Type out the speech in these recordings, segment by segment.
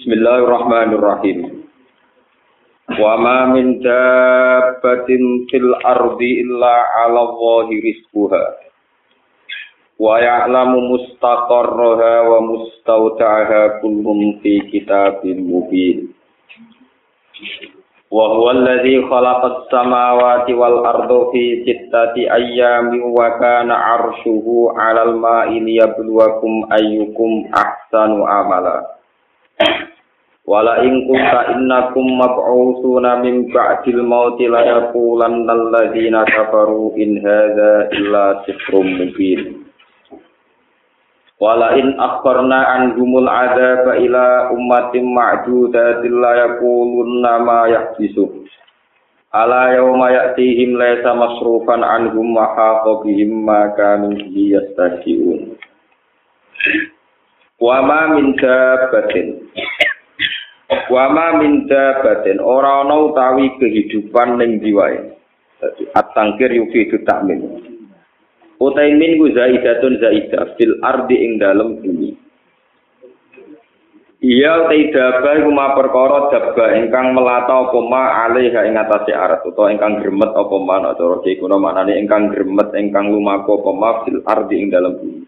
Bismillahirrahmanirrahim. Wa ma min dabbatin fil ardi illa 'ala Allahi rizquha. Wa ya'lamu mustaqarraha wa mustawda'aha kullun fi kitabin mubin. Wa huwa alladhi khalaqas samawati wal arda fi sittati ayyamin wa kana 'arshuhu 'alal ma'i liyabluwakum ayyukum ahsanu amala. Wala in kunta innakum mab'utsuna min ba'dil mauti la yaqulanna alladziina kafaru in hadza illa sihrun mubin. Wala in akharna anhumul adzaba ila ummatin ma'dudatin la yaqulunna ma yahbisu. Ala yawma ya'tihim laysa masrufan anhum wa haqa bihim ma kanu bihi. Wa ma min dabbatin Wa ma min dabbatin ora ana utawi kehidupan ning diwae. At-tangkir yufidu ta'min. Utai min ku zaidatun zaidah fil ardi ing dalem bumi. Iya utai daba iku ma perkara daba ingkang melata apa ma alaiha ing atase arat utawa ingkang gremet apa ma ana cara ingkang gremet ingkang lumaku apa ma fil ardi ing dalem bumi.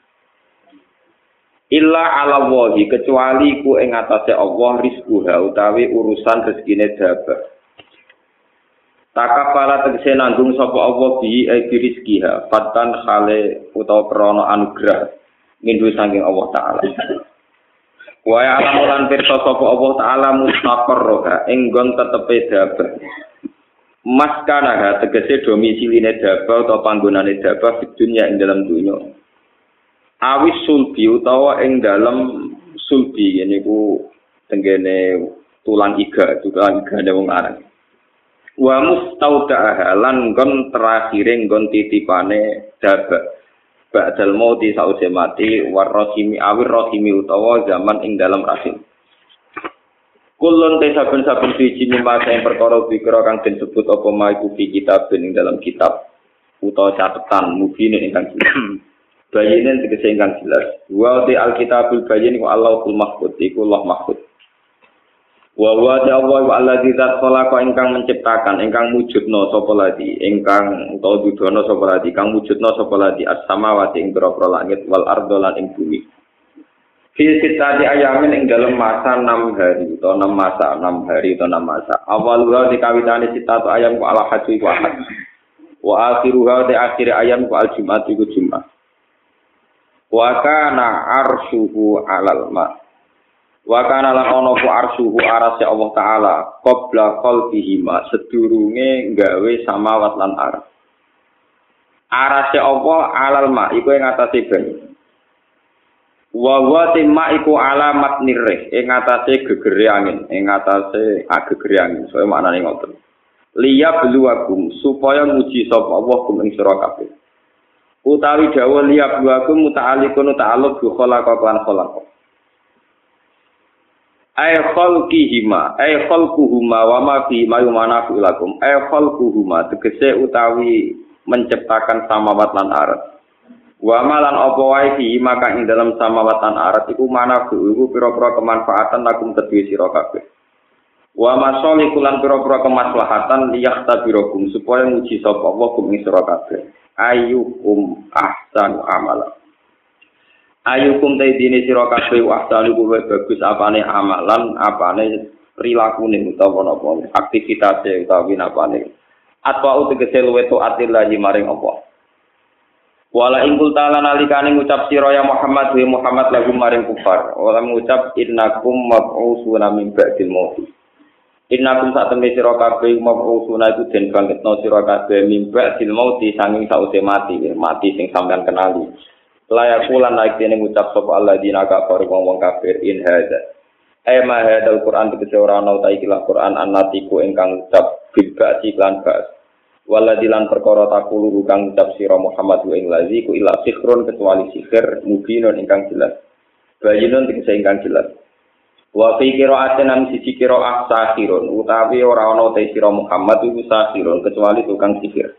Illa ala wahi kecuali ku ing atase Allah rizquha utawi urusan rezekine daba. Takapala tegese nanggung sapa Allah bi e rizkiha fatan khale utawa krana anugrah ngindu saking Allah taala. Wa ya'lamu lan pirsa sapa Allah taala mustaqarroha ing nggon tetepe daba. Mas kana tegese domisiline daba utawa panggonane daba di dunya ing dalam dunya. Awis sulbi utawa ing dalam sulbi niku tenggene tulang iga, tulang iga wong aran. wa mustaudaha lan gon terakhire gon titipane daba ba'dal mauti sause mati warrahimi awir rahimi utawa zaman ing dalam rahim. Kulon te saben-saben suci mimasa yang perkara pikira kang den sebut apa ma iku kitab ing dalam kitab utawa catatan mubin ingkang jelas. Bayinen tegese ingkang jelas. Wa te alkitabul bayin iku Allahul mahfud iku Allah mahfud. Wa wa ta Allah wa alladzi zat khalaqa ingkang menciptakan ingkang wujudna sapa ladi ingkang utawa dudono sapa ladi kang wujudna sapa ladi as-samawati ing boro langit wal ardo lan ing bumi. Fi sitati ayamin ing dalem masa 6 hari utawa 6 masa 6 hari utawa 6 masa. Awaluha dikawitane sitatu ayam ku ala haji ku ahad. Wa akhiruha di akhir ayam ku al jumat iku jumat. Wa kana arshuhu alal ma' Wa kana lan ana ku arsyuhu arase Allah taala qabla qalbihi ma sedurunge gawe samawat lan aras. Arase Allah alal ma iku ing atase banyu. Wa wa timma iku alamat nirih ing atase gegere angin, ing atase agegere angin. Soale maknane ngoten. Liya bluwakum supaya nguji sapa Allah kum ing sira kabeh. Utawi dawuh liya bluwakum muta'alliqun ta'alluq bi khalaqa lan khalaqa. ay khalqihima ay khalquhuma wa ma fi ma yumana fi lakum. Ay khalquhuma tegese utawi menciptakan samawat lan arat. Wa malan apa wae fi maka ing dalam samawat lan arat iku mana iku pira-pira kemanfaatan lakum kedue sira kabeh. Wa masali kulan pira-pira kemaslahatan liyahtabirakum supaya nguji sapa Allah kum sira kabeh ayyukum ahsanu amala. Ayukum ta dini sira kabeh wahdane kuwe bagus apane amalan apane prilakune utawa napa aktivitate utawi napane atwa utegese luwe to atillahi maring apa wala ingkul ta'ala nalikane ngucap sira ya Muhammad wa Muhammad lagu maring kufar. Wala ngucap innakum mab'usuna min ba'dil maut innakum sak tembe sira kabeh mab'usuna iku den bangkitno sira kabeh min ba'dil maut sanging sause mati mati sing sampean kenali. Layak pulan naik dene ngucap sapa Allah dina kafir wong kafir in hadza. Ay ma hadzal Quran tegese ora ana ikilah Quran annatiku ingkang ngucap bil ba'si lan ba'as waladilan perkara takulu kang ngucap sira Muhammad wa ing lazi ku ila sihrun kecuali sihir mubinun ingkang jelas. Bayinun tegese ingkang jelas wa fi qira'atin an sisi qira'ah sahirun utawi ora ana utahe sira Muhammad iku sahirun kecuali tukang sihir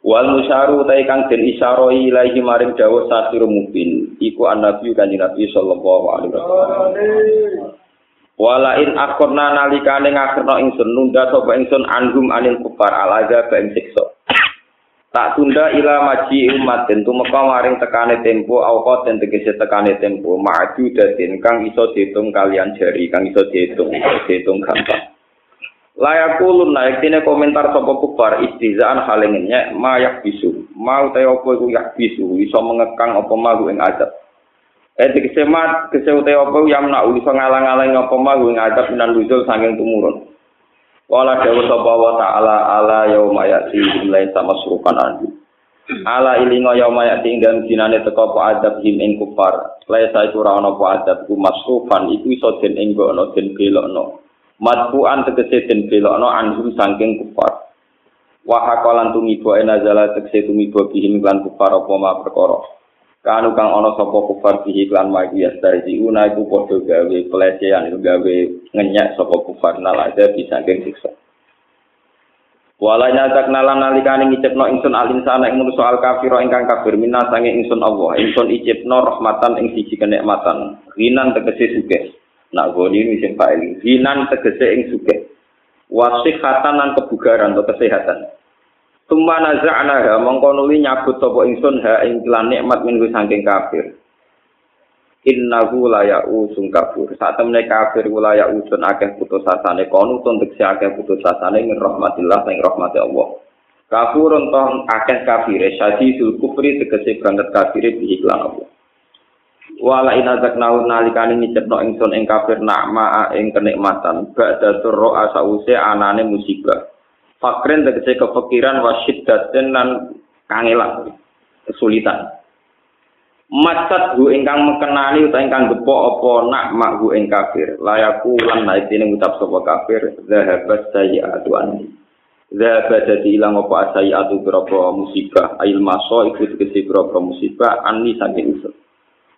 Wal musyaru utai kang den isyaro ilahi maring dawuh sasir mubin iku annabi kanjeng Nabi sallallahu alaihi wasallam. Wala in akhirna nalikane ngakhirna ingsun nunda sapa ingsun anhum anil kufar alaga ba ing siksa. Tak tunda ila maji umat den tumeka maring tekane tempo awqa den tegese tekane tempo maju daden kang iso diitung kalian jari kang iso diitung diitung gampang. Layakulun naik tine komentar sapa kufar istizaan halengnya mayak bisu mau te opo iku yak bisu iso mengekang apa mau ing azab. Eh dikese mat kese opo yang nak iso ngalang-alang apa mau ing azab minan nuzul saking tumurun. Wala dawu sapa wa ta'ala ala yauma ya'ti lain sama surukan anju. Ala ilinga yauma ya'ti dalem dinane teka apa azab him ing kufar. Laisa iku ora ana apa azab ku masrufan iku iso den enggono den belokno. Matbu'an tegese den belokno anhum saking kufar. Wa haqalan tumibo enazala tegese tumibo bihim lan kufar apa ma perkara. Kanu kang ana sapa kufar bihi lan ma ya starji una iku padha gawe pelecehan gawe ngenyak sapa kufar nal ada bisa saking siksa. Wala nyatak nalan nalikane ngicipno ingsun alin sana ing soal kafir ingkang kafir minna sange ingsun Allah. Ingsun icipno rahmatan ing siji kenikmatan. Rinan tegese sugih. Nak goni ini sing paling hinan tegese ing suge. Wasihatan lan kebugaran atau kesehatan. Tumma naza'na ha nuli nyabut sapa ingsun ha ing nikmat minggu saking kafir. Innahu la ya'usun kafir. Saat temene kafir la ya'usun akeh putus asane kono tun tekse akeh putus asane min rahmatillah sing rahmati Allah. Kafurun toh akeh kafire syadidul kufri tegese banget kafire bihi lan Allah. wala inazak naun nalikane ngicipno ingsun ing kafir nakma ing kenikmatan ba'da turro asause anane musibah fakren tegese kepikiran wasyiddatin lan kangelan kesulitan. Macat hu ingkang mekenani utawa ingkang gepo apa nakma hu ing kafir. Layaku lan naitine ngucap sapa kafir zahabat sayyi'atu anni Zahaba jadi ilang apa asayatu berapa musibah. Ail maso ikut kesi berapa musibah Ani saking usul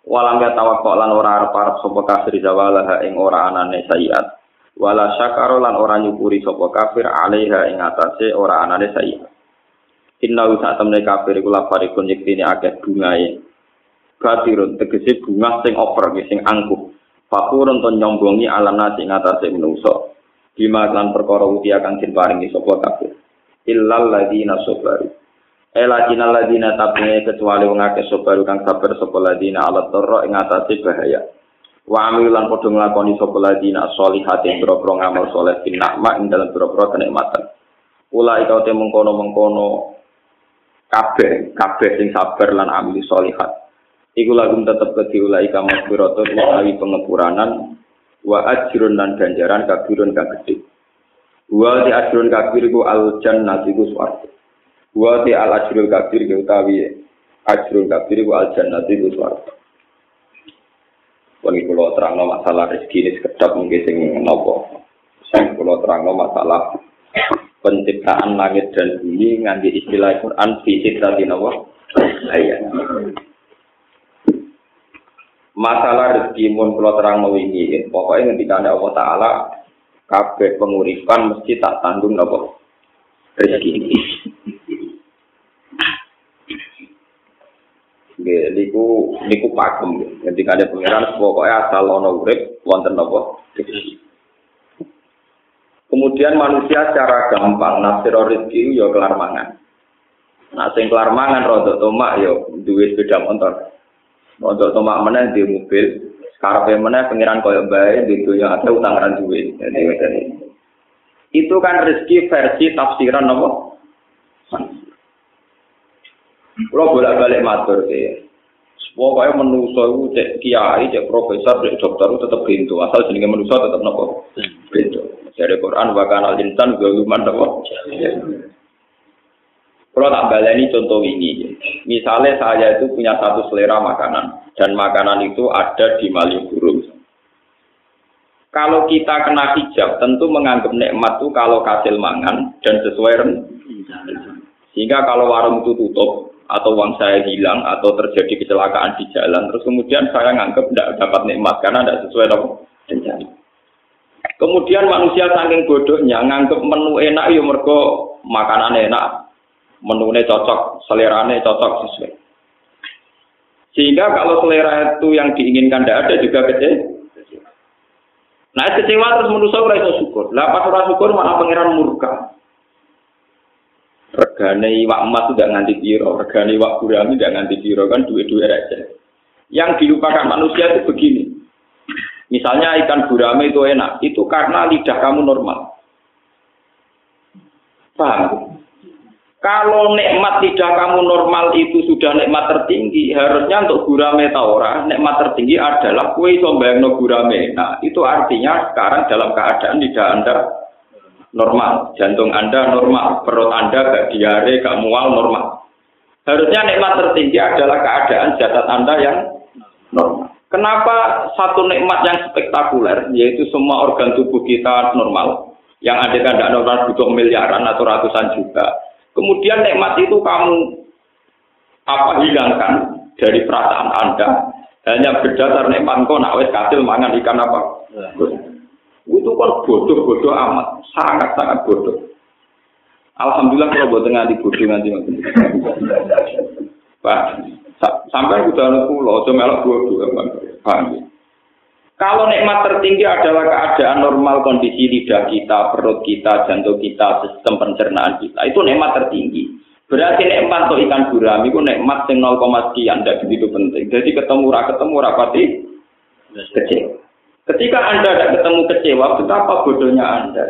walam ya tawakkol lan ora arep-arep sapa kafir zawalaha ing ora anane sayiat wala syakaro lan ora nyukuri sapa kafir alaiha ing atase ora anane sayiat inna usa temne kafir iku lafarikun yektine akeh bungae katirun tegese bunga sing over sing angkuh. Fakurun to nyombongi ala nasi ing atase menungso. Bima lan perkara uti akan paringi sapa kafir. Illal ladina sabaru Ela dina ladina tabunge kecuali wong akeh sobaru kang sabar sapa ladina ala torro ing atase bahaya. Wa amilan padha nglakoni sapa ladina sholihat ing boro ngamal saleh bin nikmat ing dalam boro kenikmatan. Ula ika te mengkono-mengkono kabeh kabeh sing sabar lan amil sholihat. Iku lagu tetep kedhi ula ika maghfiratun utawi pengepuranan wa ajrun lan ganjaran kabirun kang gedhe. Wa di ajrun kabir iku al jannati iku swarga. Wa ti al ajrul kabir utawi ajrul kabir ku al jannati ku swarga. Wong kula terangno masalah rezeki ini sekedap mungkin sing napa. Sing kula terangno masalah penciptaan langit dan bumi nganti istilah Quran fisik tadi napa? Ayat. Masalah rezeki mun kula terangno wingi, pokoke ngendika Allah taala kabeh penguripan mesti tak tanggung napa? Rezeki ini. Niku niku pakem. Ketika ada pangeran pokoknya asal ana urip wonten napa? Kemudian manusia secara gampang nafsir rezeki ya kelar mangan. Nah, sing kelar mangan rodok tomak ya duwe sepeda motor. Rodok tomak meneh di mobil, karepe meneh pangeran koyo bae di dunya ada utang ran duwe. Itu kan rezeki versi tafsiran napa? Kalau bolak-balik matur ya. Pokoknya menuso itu cek kiai, cek profesor, cek dokter itu tetap pintu. Asal jenenge menuso tetap nopo pintu. Dari Quran bahkan al insan galuman nopo. Kalau tak baleni contoh ini, misalnya saya itu punya satu selera makanan dan makanan itu ada di Malioboro. Kalau kita kena hijab, tentu menganggap nikmat itu kalau kasil mangan dan sesuai Sehingga kalau warung itu tutup, atau uang saya hilang atau terjadi kecelakaan di jalan terus kemudian saya nganggap tidak dapat nikmat karena tidak sesuai rencana. Kemudian manusia saking bodohnya nganggap menu enak ya mergo makanan enak, menunya cocok, selerane cocok sesuai. Sehingga kalau selera itu yang diinginkan tidak ada juga kecil. Nah, kecewa terus ora iso syukur. Lah pas syukur malah pangeran murka. Regane iwak emas tidak nganti piro, regane iwak gurami tidak nganti piro kan duit-duit aja. Yang dilupakan manusia itu begini. Misalnya ikan gurame itu enak, itu karena lidah kamu normal. Paham? Kalau nikmat tidak kamu normal itu sudah nikmat tertinggi, harusnya untuk gurame taura, nikmat tertinggi adalah kue sombayang gurame. Nah, itu artinya sekarang dalam keadaan lidah Anda normal, jantung Anda normal, perut Anda gak diare, gak mual normal. Harusnya nikmat tertinggi adalah keadaan jasad Anda yang normal. Kenapa satu nikmat yang spektakuler, yaitu semua organ tubuh kita normal, yang ada tidak normal butuh miliaran atau ratusan juta, Kemudian nikmat itu kamu apa hilangkan dari perasaan Anda hanya berdasar nikmat kau nak wes kasil mangan ikan apa? Itu kan bodoh-bodoh amat, sangat-sangat bodoh. Alhamdulillah kalau buat di bodoh nanti Pak, sampai udah pulau, cuma melok bodoh, paham ya? Kalau nikmat tertinggi adalah keadaan normal kondisi lidah kita, perut kita, jantung kita, sistem pencernaan kita, itu nikmat tertinggi. Berarti nikmat untuk ikan gurami itu nikmat yang 0, sekian, tidak begitu penting. Jadi ketemu rak ketemu rapati kecewa. Ketika Anda tidak ketemu kecewa, betapa bodohnya Anda.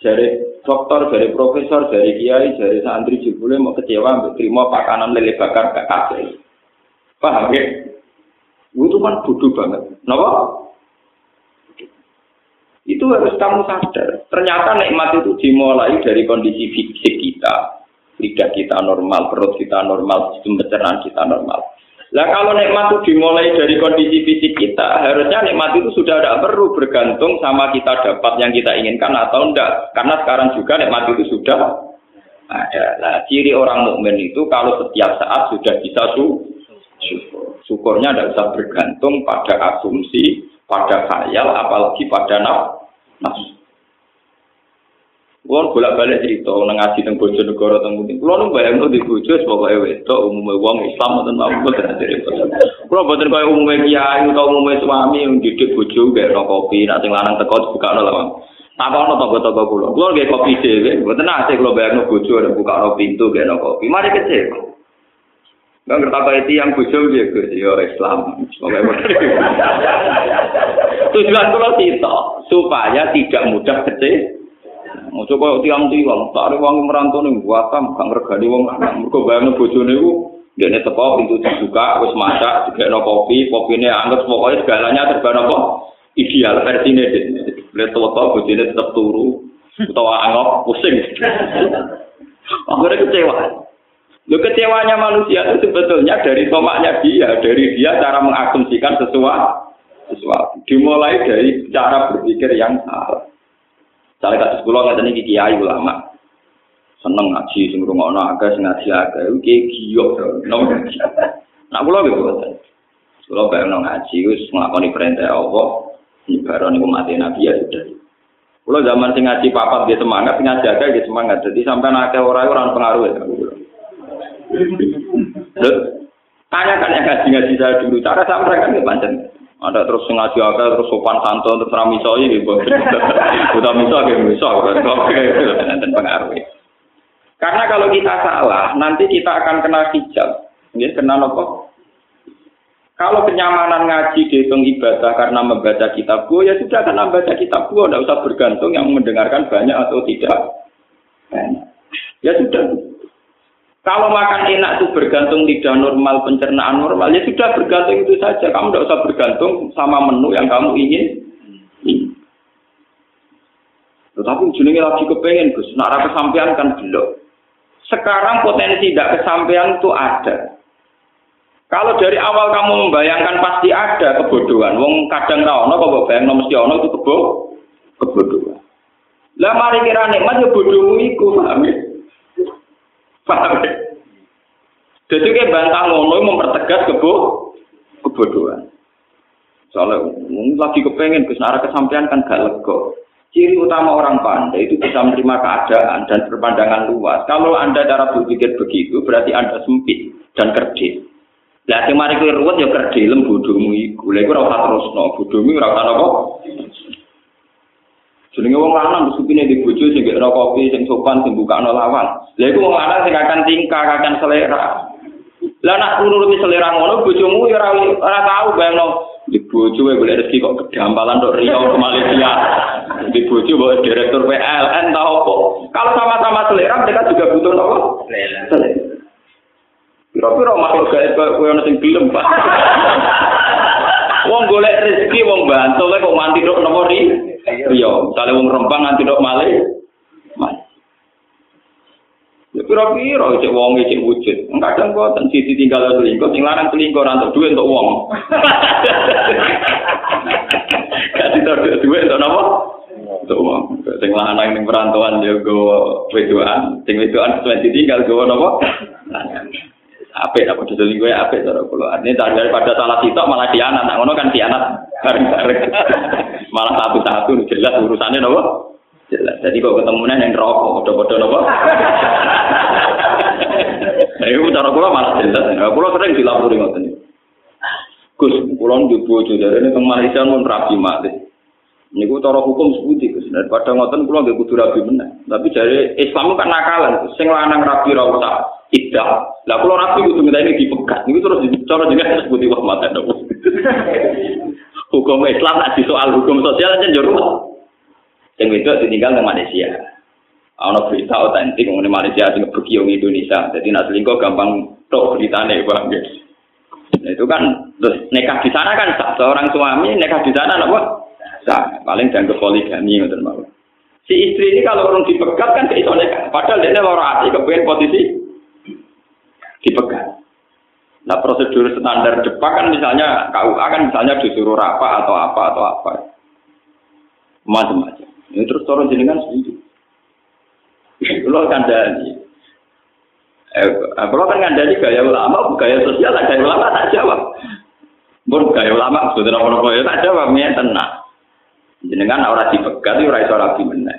Dari dokter, dari profesor, dari kiai, dari santri jebule mau kecewa, terima pakanan lele bakar ke kafe. Paham ya? Itu kan bodoh banget. Kenapa? Itu harus kamu sadar. Ternyata nikmat itu dimulai dari kondisi fisik kita. Lidah kita normal, perut kita normal, sistem pencernaan kita normal. Lah kalau nikmat itu dimulai dari kondisi fisik kita, harusnya nikmat itu sudah tidak perlu bergantung sama kita dapat yang kita inginkan atau enggak. Karena sekarang juga nikmat itu sudah ada. Nah, ciri orang mukmin itu kalau setiap saat sudah bisa su syukur. Syukurnya tidak usah bergantung pada asumsi, pada khayal, apalagi pada nafsu. Kulo bolak balik cerita nang ngaji teng bojo negara teng Kulo Kulo nu bayangno di bojo pokoke wedok umume wong Islam mboten mau mboten cerita. Kulo mboten kaya umume kiai utawa umume suami didik bojo no kopi, nek sing lanang teko buka no lawang. Apa ono tangga-tangga kulo. Kulo nggih kopi dhewe, mboten ate kulo bayangno bojo buka no pintu no kopi. Mari kecewa. Nggak ngerti apa itu yang bojo dia Gus, ya Islam. Tujuan kalau kita supaya tidak mudah kecil. Mau coba tiang tiang, tak ada uang merantau nih buatam, kang regani uang lanang. Mereka bayangin bojone ku, dia nih teko pintu dibuka, terus masak, juga no kopi, kopi ini anggap pokoknya segalanya serba nopo ideal versi ini. Lihat tua bojone tetap turu, atau anggap pusing. Akhirnya kecewa. Lo kecewanya manusia itu sebetulnya dari tomaknya dia, dari dia cara mengasumsikan sesuatu. sesuatu. Dimulai dari cara berpikir yang salah. Saya kata sekolah nggak tadi kiai ulama, seneng ngaji, sing rungokno agak, sing ngaji agak, oke giok, nomor ngaji. Nah, pulau gitu kan. Kalau bayang ngaji, wis ngelakoni perintah Allah, nyebaran itu mati nabi ya sudah. Kalau zaman sing ngaji papat dia semangat, ngaji agak dia semangat. Jadi sampai nakal orang orang pengaruh ya. Tanyakan yang ngaji-ngaji saya dulu, cara saya mereka nggak pancen. Ada terus ngaji agak, terus sopan santun, terus ramiso ini, udah miso, gitu miso, oke, dan pengaruh. Karena kalau kita salah, nanti kita akan kena hijab. Ya, kena apa? Kalau kenyamanan ngaji dihitung ibadah karena membaca kitab gua, ya sudah karena membaca kitab gua, tidak usah bergantung yang mendengarkan banyak atau tidak. Ya sudah, kalau makan enak itu bergantung lidah normal, pencernaan normal, ya sudah bergantung itu saja. Kamu tidak usah bergantung sama menu yang kamu ingin. Tetapi ujungnya lagi kepengen, Gus. Nak kesampaian kan belum. Sekarang potensi tidak kesampaian itu ada. Kalau dari awal kamu membayangkan pasti ada kebodohan. Wong kadang tahu, no, kalau bayang mesti ono itu kebo, kebodohan. Lah mari kira nikmat ya bodohmu iku? Paham ya? Jadi kayak bantah ngono mempertegas kebo kebodohan. Soalnya lagi kepengen Gus Nara kesampaian kan gak lego. Ciri utama orang pandai itu bisa menerima keadaan dan berpandangan luas. Kalau Anda cara berpikir begitu, berarti Anda sempit dan kerdil. Lah sing mari kowe ruwet ya kerdil bodohmu iku. Lha iku ora usah terusno, bodohmu ora. Jenenge wong lanang supine di bojo sing gak kopi sing sopan sing bukakno lawang. Lha iku wong lanang sing akan tingkah, akan selera. Lah nak nuruti selera ngono bojomu ya ora ora tau bayangno di bojo wae boleh rezeki kok kedampalan tok Riau ke Malaysia. Di bojo bawa direktur PLN tau apa. Kalau sama-sama selera mereka juga butuh apa? Selera. Kira-kira makhluk gaib kowe ono sing gelem, Pak. Wong golek rezeki wong bantu kok mati tok nomor ri. Iya, misale wong Rempang nganti tok malih. Ya pira-pira cek wong cek wujud. Kadang boten sisi tinggal selingkuh, sing larang selingkuh ora entuk duit untuk wong. Kasih tok duit untuk napa? Untuk wong. Sing lanang ning perantauan yo go wedoan, sing wedoan sesuai ditinggal go napa? Apik apa dodol gue apik cara kula. Ini daripada salah sitok malah dianat. Nah, ngono kan dianat bareng-bareng. malah satu-satu jelas urusannya nopo? Jelas. Jadi kok ketemunya yang rokok, nopo? Nah, itu cara kula malah jelas. Nah, kula sering dilapori ngoten. Gus, kula njuk bojo dari ini teng Malaysia mun rapi mati. Niku cara hukum sebuti Gus. Daripada ngoten kula nggih kudu rapi meneh. Tapi dari Islam kan nakalan. Sing lanang rapi ra usah tidak. Lah kalau rapi itu minta ini dipegat, ini terus cara jenengan budi wah mata dong. hukum Islam nanti soal hukum sosial aja jauh. Yang itu ditinggal di Malaysia. Ono berita otentik mengenai Malaysia sing pergi ke Indonesia. Jadi nak selingkuh gampang tok beritane bang. Nah, itu kan terus nikah di sana kan seorang suami nikah di sana apa? Sah. Paling ke poligami ngoten mawon. Si istri ini kalau orang dipegat kan kayak nikah. Padahal dia lara hati kepengen posisi dipegang. Nah prosedur standar Jepang kan misalnya KUA kan misalnya disuruh rapa atau apa atau apa. Macam-macam. Ini terus turun jenengan setuju. Kalau kan dari eh, kalau kan ngandani gaya ulama, gaya sosial, gaya ulama tak jawab. Pun gaya ulama, saudara apa ya tak jawab, ya. Jenengan orang dipegat, orang iso rapi meneh.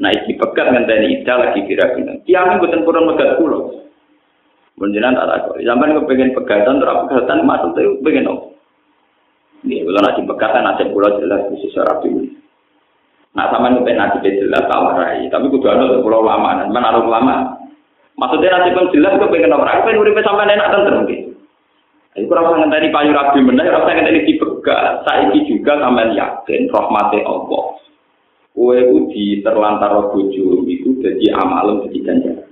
Nah, dipegat ngenteni ida lagi kira-kira. Tiang buatan kurang megat pulau. Menjelang tak takut. Sampai kepengen pegatan, terus pegatan masuk tuh pengen apa? Ini kalau nasi pegatan, nasi pulau jelas bisa secara dulu. Nah sama pengen nasi jelas tak warai. Tapi kudu ada pulau lama, dan mana lama. Maksudnya nasi pun jelas kepengen apa? Aku pengen urip sampai enak tentu. Aku kurang ngenteni payu rabi bener, rasa ngenteni dipegat. Saiki juga sampai yakin rahmati Allah. Kue di terlantar bojo itu jadi amalem jadi ganjaran.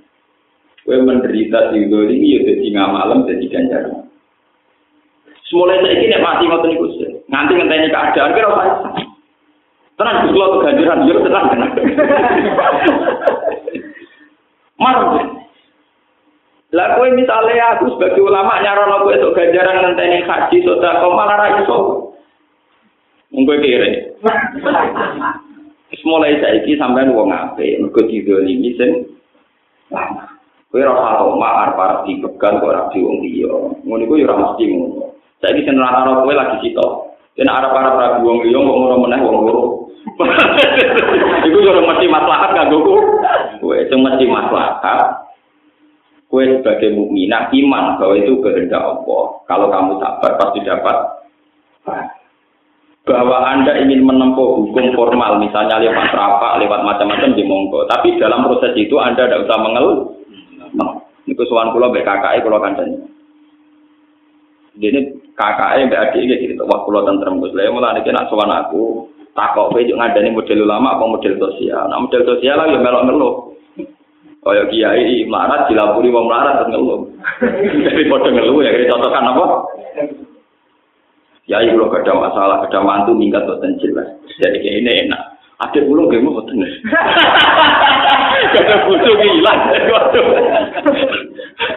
Kue menderita di ini ya jadi malam jadi ganjaran. Semulai saya ini mati ngotot niku Nanti ngenteni keadaan kira apa? Tenang, Gus kula keganjaran yo ya tenang tenang. Marah. Lah kowe misalnya aku sebagai ulama nyarono kowe untuk ganjaran ngenteni haji sedekah malah ra iso. Mungkin kere. Mulai saiki sampean wong apik, mergo didolimi sing lama. Kowe ora usah omah arep arep dipegang kok ora di wong liya. Ngono iku ya ora mesti ngono. Saiki sing ora kowe lagi sitok. Yen arep arep rabi wong liya kok ngono meneh wong loro. Iku yo mesti maslahat kanggo kowe. Sing mesti maslahat Kue sebagai mukminah iman bahwa itu kehendak Allah. Kalau kamu sabar pasti dapat. Bahwa Anda ingin menempuh hukum formal, misalnya lewat rapak, lewat macam-macam di monggo. Tapi dalam proses itu Anda tidak usah mengeluh, itu soal pulau BKKI pulau kandani. Jadi KKI mbak adik gitu, wah pulau tentrem gus. Lalu mulai nak soal aku, takok kowe juga ngandani model ulama apa model sosial. Nah model sosial lah yang melok melok. Kaya kiai melarat dilapuri mau melarat terus ngeluh. Jadi foto ngeluh ya kita contohkan apa? Kiai kalau ada masalah, ada mantu minggat buat jelas. Jadi kayak ini enak. Ada pulau gak mau betul. Kata butuh hilang.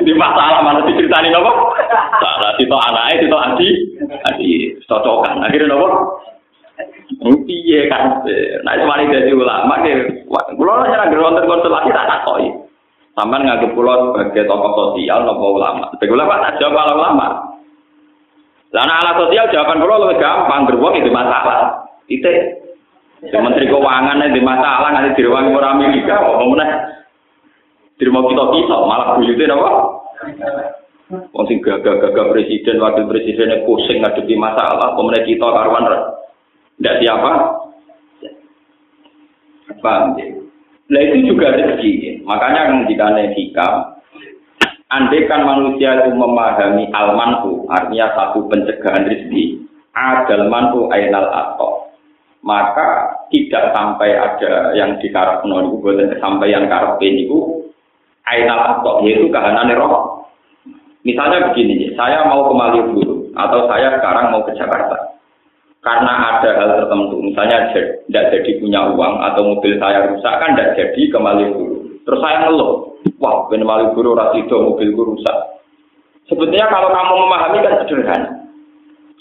Di masalah mana diceritani nopo? Salah itu anaknya itu adi, adi cocokan. Akhirnya nopo? Piye kan? Nah itu mari jadi ulama ke. Kulo lah nyerang geronten konstelasi tak takoi. Sampai nganggep kulo sebagai tokoh sosial nopo ulama. Sebagai ulama tak jawab kalau ulama. Lah ala sosial jawaban kulo lebih gampang. Beruang itu masalah. Itu Menteri Keuangan di masalah nanti di ruang orang Amerika, mau di rumah kita kita malah buyutnya apa? Wong sing gagah-gagah presiden, wakil presidennya pusing ngadepi masalah, pemenang kita karuan ndak siapa? Paham ya? Nah itu juga rezeki. Makanya ketika hikam, andai kan manusia itu memahami almanku, artinya satu pencegahan rezeki, adal mantu ainal atau maka tidak sampai ada yang dikarep itu bukan sampai yang karep itu ainal atau yaitu kahanan roh. Misalnya begini, saya mau ke Malioboro atau saya sekarang mau ke Jakarta. Karena ada hal tertentu, misalnya tidak jadi punya uang atau mobil saya rusak kan tidak jadi ke Malioboro. Terus saya ngeluh, wah ben Malioboro rasido mobilku rusak. Sebetulnya kalau kamu memahami kan sederhana.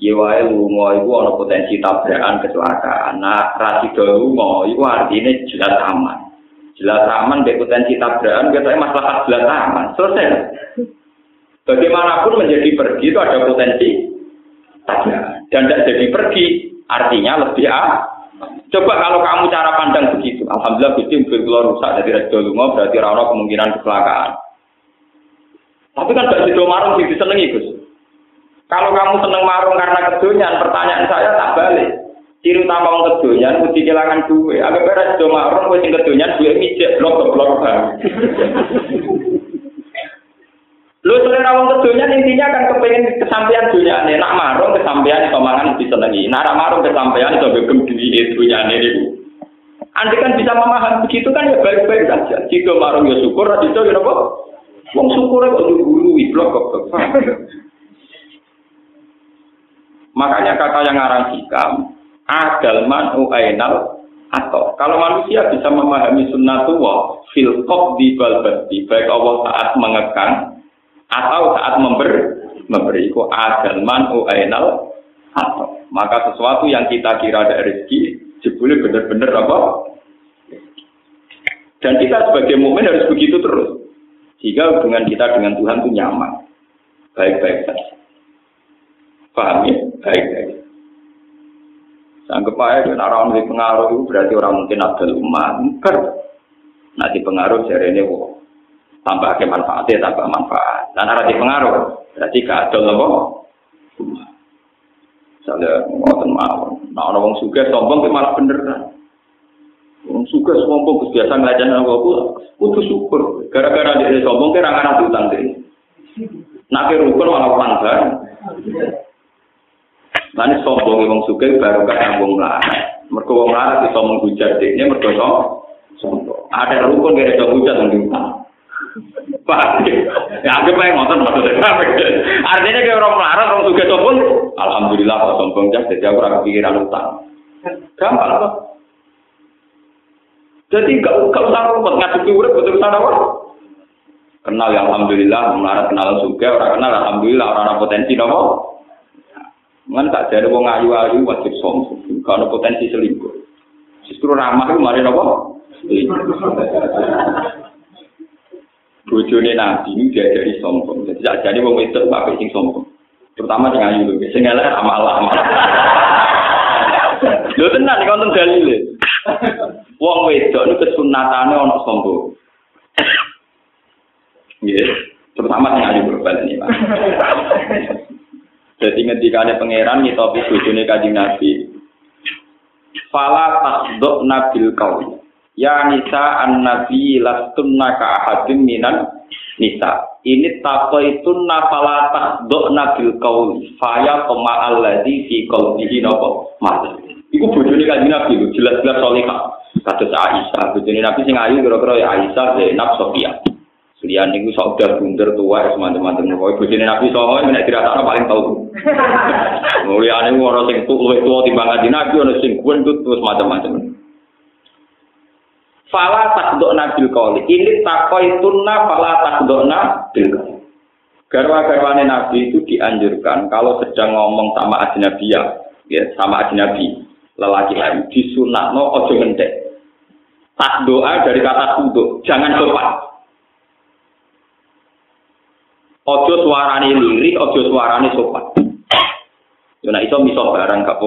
Ya wae lunga ana potensi tabrakan kecelakaan. Nah, rasido lunga iku artinya jelas aman. Jelas aman dek potensi tabrakan biasanya masalah jelas aman. Selesai. Bagaimanapun menjadi pergi itu ada potensi tabrakan. Dan tidak jadi pergi artinya lebih ah. Coba kalau kamu cara pandang begitu, alhamdulillah Gusti mobil keluar rusak dari rasido lunga berarti rano kemungkinan kecelakaan. Tapi kan gak sido marung sih disenengi Gus. Kalau kamu seneng marung karena kedonyan, pertanyaan saya tak balik. Ciri utama wong kedonyan mesti kehilangan duit. Agak beres do marung kowe sing kedonyan duit mijek blok blok bang. Lu selera wong kedonyan intinya kan kepengen kesampaian dunia nih. Nak marung kesampaian itu mangan lebih senengi. Nak marung kesampaian itu begem duit dunia nih. Anda kan bisa memahami begitu kan ya baik-baik saja. Jika marung ya syukur, itu ya apa? Wong syukur kok dulu blok blok. Makanya kata yang ngarang hikam, adal manu ainal atau kalau manusia bisa memahami sunnatullah fil di baik Allah saat mengekang atau saat memberi memberi itu adal manu ainal atau maka sesuatu yang kita kira ada rezeki jebule benar-benar apa dan kita sebagai mukmin harus begitu terus sehingga hubungan kita dengan Tuhan itu nyaman baik-baik saja Paham ya? Baik-baik. Sanggup aja, nah, orang pengaruh itu berarti orang mungkin ada umat. Nanti pengaruh jadi ini. Tambah ke manfaatnya, tambah manfaat. Dan arah pengaruh, berarti gak ada loh. Misalnya, ngotot mau. Nah, orang suka sombong, malah bener kan. Wong suka sombong, biasa ngelajarin aku, putus syukur. Gara-gara dia sombong, kira anak utang. Nah, rukun malah panggang. Nanti sombong wong suka baru kan wong melarat. Mereka wong melarat bisa menghujat dia, mereka sombong. Ada rukun gak ada hujat yang diutang. Ya aku pengen nonton maksudnya. Artinya kayak orang melarat, orang suka sombong. Alhamdulillah kalau sombong jas, jadi aku orang pikiran utang. Gampang kok. Jadi gak, gak usah rumput ngadepi urip betul sana apa? Kenal ya alhamdulillah, melarat kenal suka, orang kenal alhamdulillah, orang ada potensi nopo. Ngan tak jadi wong ayu-ayu wajib sombong. Kalau potensi selingkuh. Justru ramah itu mari nopo? Bojone Nabi ini dia dari sombong. Jadi tak jadi wong itu pakai sing sombong. Terutama sing ayu lho. Sing elek amal-amal. Lho tenan iki wonten dalile. Wong wedok niku kesunatane ana sombong. Nggih, terutama sing ayu berbalik ini, Pak. Jadi ngendikane pangeran ngitopi bojone Kanjeng Nabi. Fala tasdok nabil kau. Ya nisa an nabi lastunna ka ahadin minan nisa. Ini tapo itu nafala tasdok nabil kau. Faya koma alladhi fi qawlihi nopo mas. Iku bojone Kanjeng Nabi jelas-jelas solihah. Kados Aisyah, bojone Nabi sing ayu kira-kira ya Aisyah, Zainab, Sofia. Lian niku sok udah bunder tua ya teman-teman. Kowe bojone Nabi Songo nek dirasakno paling tau. Mulyane ora sing tuwa luwih tuwa timbang Nabi ana sing gendut terus macam-macam. Fala takdokna bil qawli. Ini takoitunna fala takdokna bil qawli. Garwa-garwane Nabi itu dianjurkan kalau sedang ngomong sama ajnabiyah, ya, sama ajnabi, lelaki lain disunatno ojo ngendek. Tak doa dari kata kuduk, jangan sopan. Ojo suarane lirik, ojo suarane sopan. Yo nek iso miso barang gak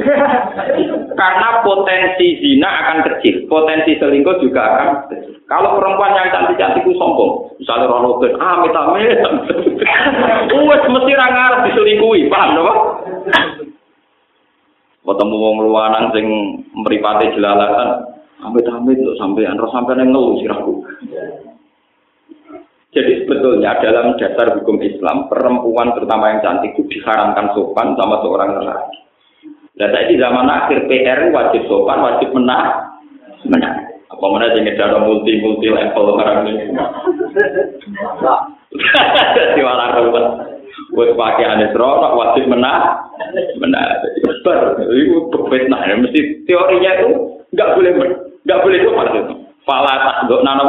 Karena potensi zina akan kecil, potensi selingkuh juga akan kecil. Kalau perempuan yang cantik-cantik sombong, misalnya rono ben ah amit amit. Wes mesti ra ngarep diselingkuhi, paham lho, Ketemu wong luwanang sing mripate jelalatan, Amit-amit untuk sampean, roh sampean ngeluh siraku. Jadi sebetulnya dalam dasar hukum Islam, perempuan terutama yang cantik itu diharamkan sopan sama seorang lelaki. Dan saya di zaman akhir PR wajib sopan, wajib menang, menang. Apa mana jadi cara multi multi level orang ini? Jadi malah ruwet. Buat pakai aneh wajib menang, menang. Besar, itu berbeda. Mesti teorinya itu nggak boleh nggak boleh sopan itu. Fala tak nana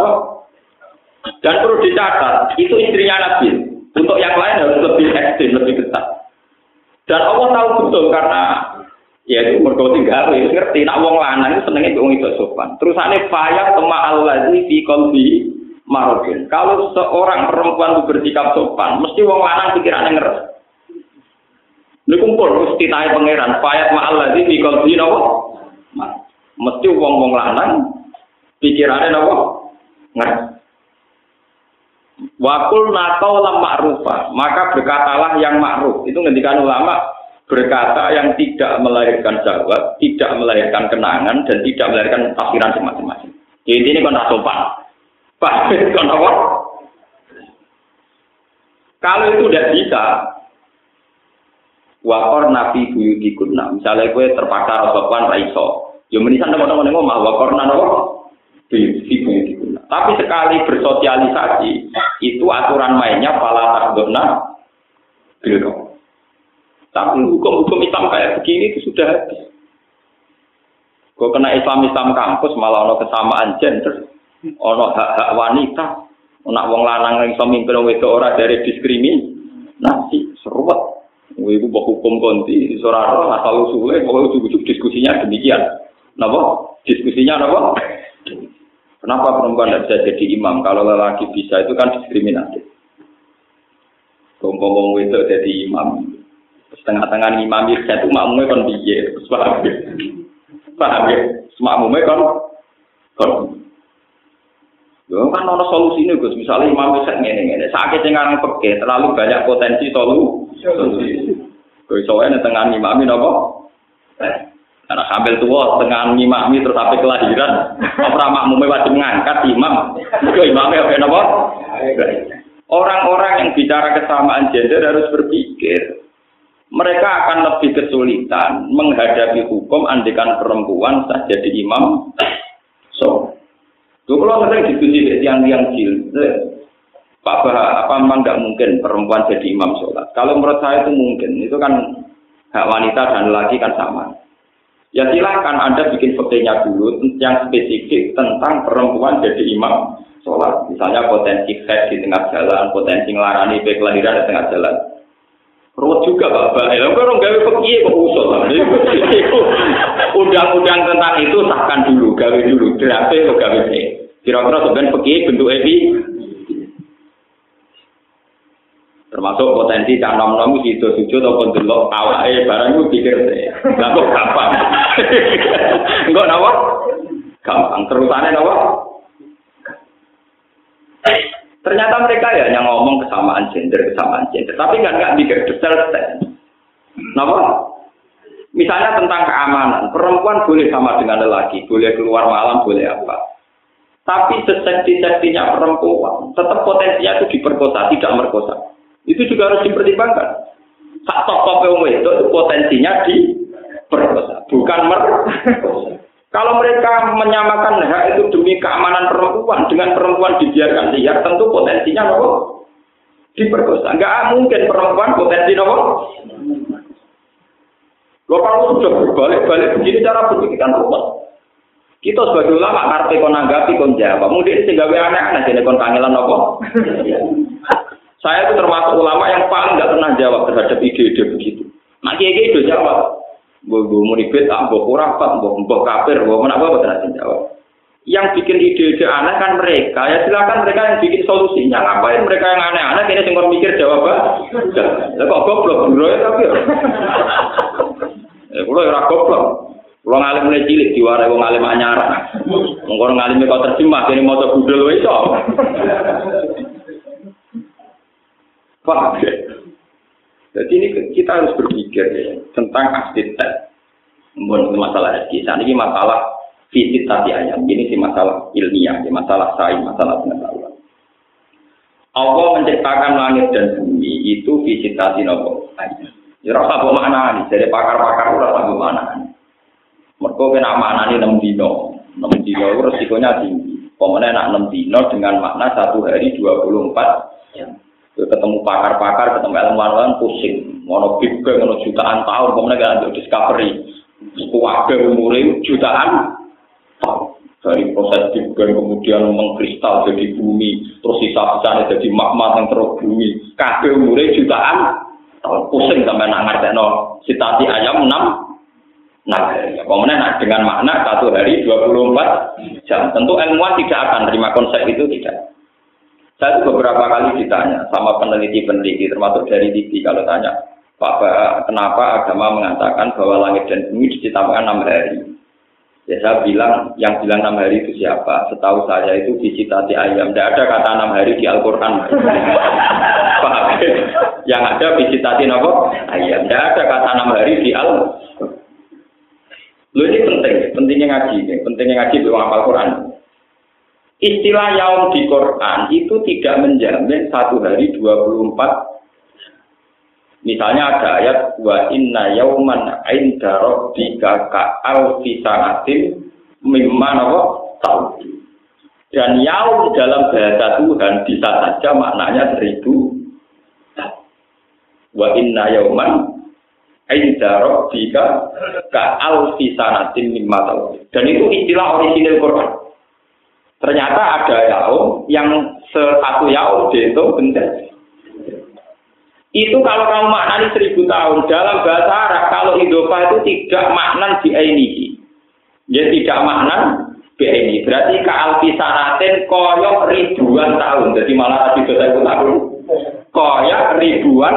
dan perlu dicatat, itu istrinya Nabi. Untuk yang lain harus lebih ekstrim, lebih ketat. Dan Allah tahu betul karena ya itu mergo tinggal itu ngerti nak wong lanang itu senenge wong itu sopan. Terus ane faya tema allazi fi qalbi marokin. Kalau seorang perempuan itu bersikap sopan, mesti wong lanang pikirannya ngeres. Ini kumpul mesti naik pangeran. Fayat ma'al ladzi fi qalbi napa? Mesti wong-wong lanang pikirannya napa? Ngeres. Wakul nakau lam ma'rufah, maka berkatalah yang ma'ruf. Itu ngendikan ulama berkata yang tidak melahirkan jawab, tidak melahirkan kenangan, dan tidak melahirkan tafsiran semacam-macam. Jadi ini kan sopan. Apa? Kalau itu tidak bisa, wakor nabi buyuti kunna. Misalnya gue terpaksa sopan raiso. Ya menisan teman-teman ngomong, wakor buyuti buyuti tapi sekali bersosialisasi, itu aturan mainnya pala takdona biru. Tapi hukum-hukum Islam kayak begini itu sudah habis. Kau kena Islam Islam kampus malah ono kesamaan gender, ono hak hak wanita, nak wong lanang yang iso mimpin itu ora dari diskriminasi, seruat. Ibu bawa hukum konti, seorang asal usulnya, pokoknya ujuk-ujuk diskusinya demikian. Napa? Diskusinya napa? Kenapa perempuan tidak bisa jadi imam? Kalau lelaki bisa itu kan diskriminatif. Ngomong itu jadi imam. Setengah-tengah imam itu satu makmumnya kan biye. Paham ya? Paham ya? Semakmumnya kan kan. Ya kan ada solusi ini Gus. Misalnya imam itu ngene ngene. Sakit yang orang terlalu banyak potensi solusi. Gue soalnya tengah imam ini apa? Karena sambil tua tengah ngimami terus sampai kelahiran, apa makmumnya wajib mengangkat imam. Itu imamnya apa apa? Orang-orang yang bicara kesamaan gender harus berpikir. Mereka akan lebih kesulitan menghadapi hukum andikan perempuan saja jadi imam. So, tuh kalau sering diskusi yang yang jil, Pak Bah, apa memang nggak mungkin perempuan jadi imam sholat? Kalau menurut saya itu mungkin, itu kan hak wanita dan laki kan sama. Ya silahkan Anda bikin fotonya dulu yang spesifik tentang perempuan jadi imam sholat. Misalnya potensi head di tengah jalan, potensi ngelarani baik kelahiran di tengah jalan. Ruwet juga Bapak. Ya, orang gawe pergi kok usul. Undang-undang tentang itu sahkan dulu, gawe dulu. Draft atau gawe Kira-kira sebenarnya pergi bentuk evi termasuk potensi cak nom nom itu sujud ataupun delok awake barang itu pikir deh nggak kok gampang? Enggak nawa gampang. Terusannya nawa ternyata mereka ya yang ngomong kesamaan gender kesamaan gender. Tapi nggak nggak mikir detail nawa misalnya tentang keamanan. Perempuan boleh sama dengan lelaki. Boleh keluar malam boleh apa. Tapi sesekti-sektinya perempuan tetap potensinya itu diperkosa tidak merkosa itu juga harus dipertimbangkan. Tak tokoh wong itu potensinya di perkosa, bukan mer. Kalau mereka menyamakan hak itu demi keamanan perempuan dengan perempuan dibiarkan liar, tentu potensinya nopo diperkosa. Enggak mungkin perempuan potensi nopo. Lo kalau sudah berbalik-balik begini cara berpikir kan. Kita sebagai ulama ngerti kon nanggapi kon jawab. Mungkin sing gawe aneh-aneh dene kon kangelan nopo. Saya itu termasuk ulama yang paling nggak pernah jawab terhadap ide-ide begitu. Nanti ide itu jawab. Gue gue mau ribet, ah, gue kurafat, gue gue kafir, gue gue berarti jawab. Yang bikin ide-ide aneh kan mereka. Ya silakan mereka yang bikin solusinya. Ngapain mereka yang aneh-aneh? Ini tinggal mikir jawab. Lah kok goblok, bro ya tapi. Ya kulo ya goblok. Kulo ngalim mulai cilik diwarai wong ngalim anyar. Mengko ngalim kok terjemah kene maca budal wae. Paham ya? Jadi ini kita harus berpikir ya, tentang arsitek. Bukan masalah rezeki, ini masalah Visit tadi ayam. Ini si masalah ilmiah, si masalah sains, masalah pengetahuan. Allah menciptakan langit dan bumi itu visitasi nopo ayam. Ya rasa apa mana nih? Jadi pakar-pakar rasa apa mana nih? Mereka kena makna ini enam dino, enam dino itu resikonya tinggi. Pemenang nak enam dino dengan makna satu hari dua puluh empat jam. Ketemu pakar-pakar, ketemu ilmuwan pusing. Mono big bang, jutaan tahun, pemenang gak discovery. Kuwabe umurnya jutaan dari proses Big kemudian mengkristal jadi bumi terus sisa-sisanya jadi magma yang terus bumi kabeh umurnya jutaan tahun. Pusing sampai nak ngerti no. Sitati ayam enam nah ya kemudian nah, dengan makna satu hari 24 jam. Tentu ilmuwan tidak akan terima konsep itu tidak saya itu beberapa kali ditanya sama peneliti-peneliti termasuk dari TV kalau tanya Pak kenapa agama mengatakan bahwa langit dan bumi diciptakan enam hari Ya saya bilang, yang bilang enam hari itu siapa? Setahu saya itu visitasi ayam. Tidak ada kata enam hari di Al-Quran. Paham? yang ada visitasi apa? Ayam. Tidak ada kata enam hari di al Lu ini penting, pentingnya ngaji, pentingnya ngaji di Al-Quran. Istilah yaum di Quran itu tidak menjamin satu hari 24 Misalnya ada ayat wa inna yauman inda rabbika ka alfi mimma tahu. Dan yaum dalam bahasa Tuhan bisa saja maknanya seribu Wa inna yauman inda rabbika ka alfi mimma tahu. Dan itu istilah orisinil Quran. Ternyata ada yaum yang satu yaum dihitung bentar. Itu kalau kamu maknani seribu tahun dalam bahasa Arab, kalau idofa itu tidak maknan di ini. Ya tidak maknan di ini. Berarti ke alfisanatin koyok ribuan tahun. Jadi malah tadi dosa tahun. Koyok ribuan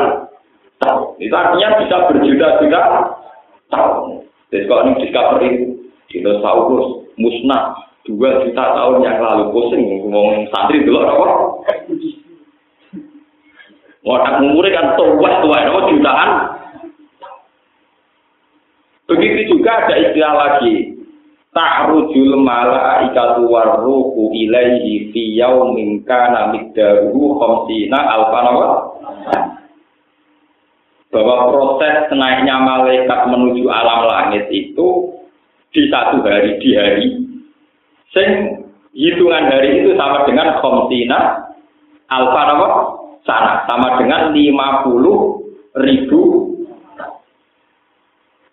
tahun. Itu artinya bisa berjuta-juta tahun. Jadi kalau ini discovery dinosaurus musnah dua juta tahun yang lalu pusing ngomong santri dulu apa? Wadah umurnya kan tua tua, itu jutaan. Begitu juga ada istilah lagi. Ta'rujul malaikatu warruhu ilaihi fi yaumin kana miqdaruhu khamsina alfan bahwa proses naiknya malaikat menuju alam langit itu di satu hari di hari sing hitungan hari itu sama dengan khamsina alfa sana. Sama dengan 50 ribu.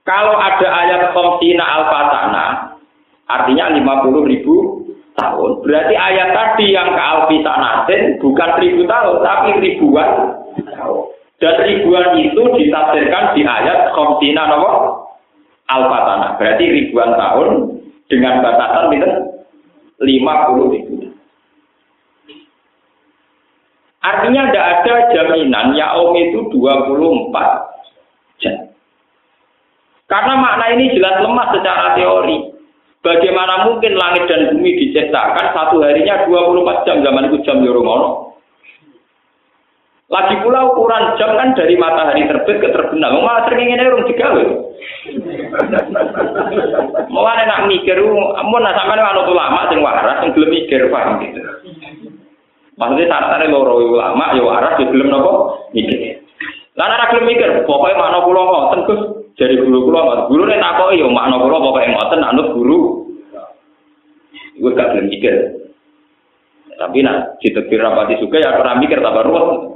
Kalau ada ayat komsina alfatana artinya 50 ribu tahun. Berarti ayat tadi yang ke alfisanatin bukan ribu tahun tapi ribuan tahun. Dan ribuan itu ditafsirkan di ayat komsina nopo alfatana berarti ribuan tahun dengan batasan itu 50 ribu Artinya tidak ada jaminan yaum itu 24 jam. Karena makna ini jelas lemah secara teori. Bagaimana mungkin langit dan bumi diciptakan satu harinya 24 jam zaman itu jam Yoromono. Lagi pula ukuran jam kan dari matahari terbit ke terbenam. Malah sering ingin urung digawe. Mau nak mikir, mau nak sampai anu ulama sing waras sing belum mikir paham gitu. Maksudnya syaratnya loro ulama, ya waras, ya belum nopo mikir. Lah ora gelem mikir, pokoke makna kula ngoten Gus, jadi guru kula ngoten. Guru nek takoki ya makna kula pokoke ngoten anut guru. Iku gak gelem mikir. Tapi nak ditekir rapati juga ya ora mikir tambah ruwet.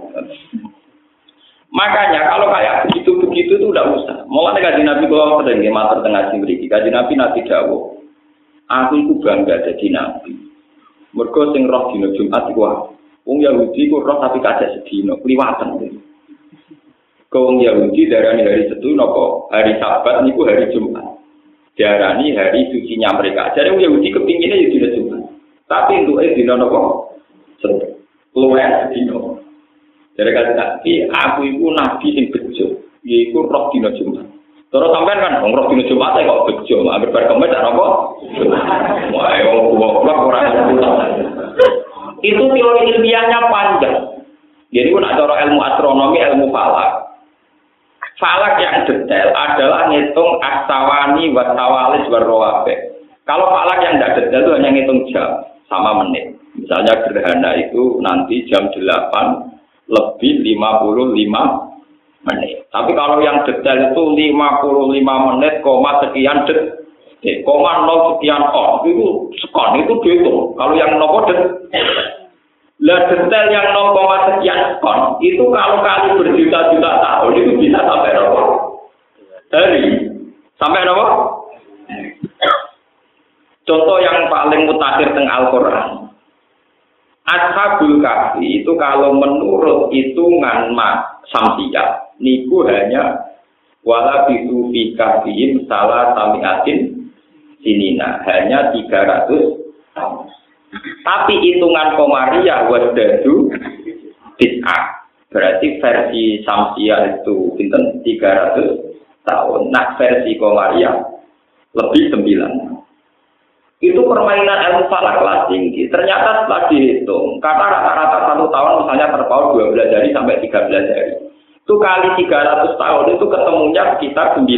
Makanya kalau kayak begitu-begitu itu udah usah. Mulai kaji Nabi kalau sering mater tengah sini, kaji Nabi Nabi Dawo. Aku itu bangga jadi Nabi. Mergo sing roh dina Jumat iku wong Yahudi ku roh tapi kacek sedina, kliwatan. Kau wong Yahudi darani hari Setu napa hari Sabat niku hari Jumat. Diarani hari sucinya mereka. Jadi wong Yahudi kepinginnya ya dina Jumat. Tapi untuk eh dina napa? Setu. Luwih sedina. Jadi kata tapi aku itu nabi sing bejo. Yaiku roh dina Jumat. Terus sampean kan roh dina Jumat kok bejo, anggere bar kemis apa? Wah, wong goblok ora Itu teori ilmiahnya panjang. Jadi pun ada ilmu astronomi, ilmu falak. Falak yang detail adalah ngitung astawani wa tawalis wa rawabe. Kalau falak yang tidak detail itu hanya ngitung jam sama menit. Misalnya gerhana itu nanti jam 8 lebih 55 menit. Tapi kalau yang detail itu 55 menit, koma sekian detik, koma nol sekian on, itu sekon, itu dihitung. Kalau yang nopo detik, lah detail yang 0, sekian kon itu kalau kali berjuta-juta tahun itu bisa sampai berapa? Dari sampai berapa? Contoh yang paling mutakhir teng Al-Qur'an. Ashabul Kahfi itu kalau menurut hitungan mak samsia niku hanya wala bisu fi kahfihim salah samiatin sinina hanya 300 tahun. Tapi hitungan komaria wasdadu bid'ah. Berarti versi Samsia itu pinten 300 tahun. Nah versi komaria lebih 9. Itu permainan ilmu falak kelas tinggi. Ternyata setelah dihitung, karena rata-rata satu tahun misalnya terpaut 12 hari sampai 13 hari. Itu kali 300 tahun itu ketemunya sekitar 9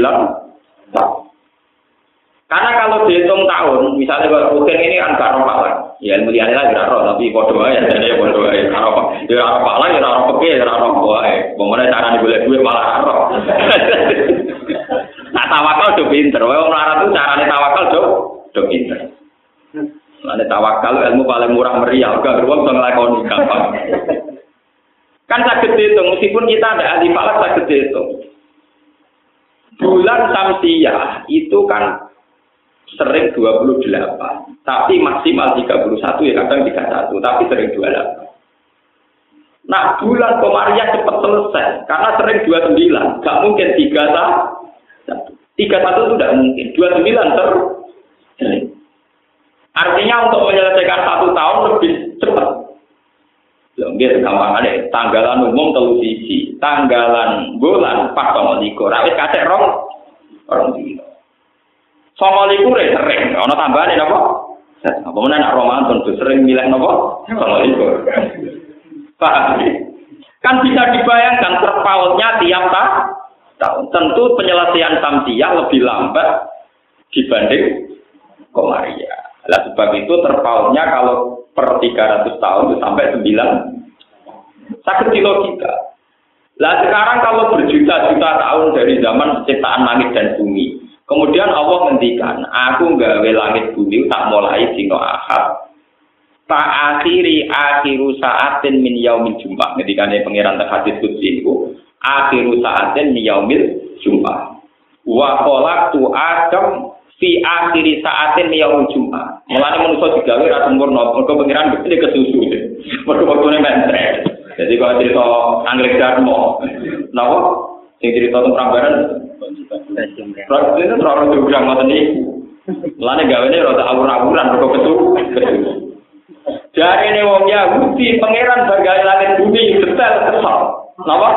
tahun. Karena kalau dihitung tahun, misalnya kalau rutin ini kan gak roh. Ya ilmu liane lah gak roh, tapi bodoh aja, jadi bodoh aja. Gak roh, ya roh palang, ya roh peke, ya roh wae. Bagaimana cara boleh duit malah roh. nah tawakal udah pinter, wah melarat tuh caranya tawakal udah udah pinter. Nah tawakal ilmu paling murah meriah, gak beruang bisa ngelakoni gampang. Kan sakit dihitung, meskipun kita ada ahli falak sakit dihitung. Bulan Samsiah itu kan sering 28, tapi maksimal 31 ya kadang 31, tapi sering 28. Nah bulan Komariah cepat selesai karena sering 29, gak mungkin 31. 31 itu tidak mungkin, 29 ter sering. Artinya untuk menyelesaikan satu tahun lebih cepat. Biar gampang ada tanggalan umum telu sisi, tanggalan bulan pas sama likur, rawit kasih rong, rong dino. Songo liku re sering, ana tambahane napa? Apa meneh nak Ramadan tuh sering milih napa? Songo liku. Kan bisa dibayangkan terpautnya tiap tahun. Tentu penyelesaian samsiah lebih lambat dibanding komaria. Lah sebab itu terpautnya kalau per 300 tahun itu sampai 9 sakit di logika. Lah sekarang kalau berjuta-juta tahun dari zaman penciptaan langit dan bumi, Kemudian Allah ngendikan, aku gawe langit bumi tak mulai dino ahad. Tak akhiri akhiru saatin min yaumil jumat. Ketika ini pengiran terhadis kudsi itu, akhiru saatin min yaumil jumat. Wa adam fi akhiri saatin yaumil jumat. Mulanya manusia digawe rasa murno, mereka pengiran ini kesusu. Mereka waktunya mentre. Jadi kalau cerita Anggrek Darmo, kenapa? Yang cerita tentang Prambanan, Proses itu terlalu jurang ngoten niku. Lane gawene rada awur-awuran kok ketu. Jare ne wong Yahudi pangeran bagai langit bumi detail kesal. Napa?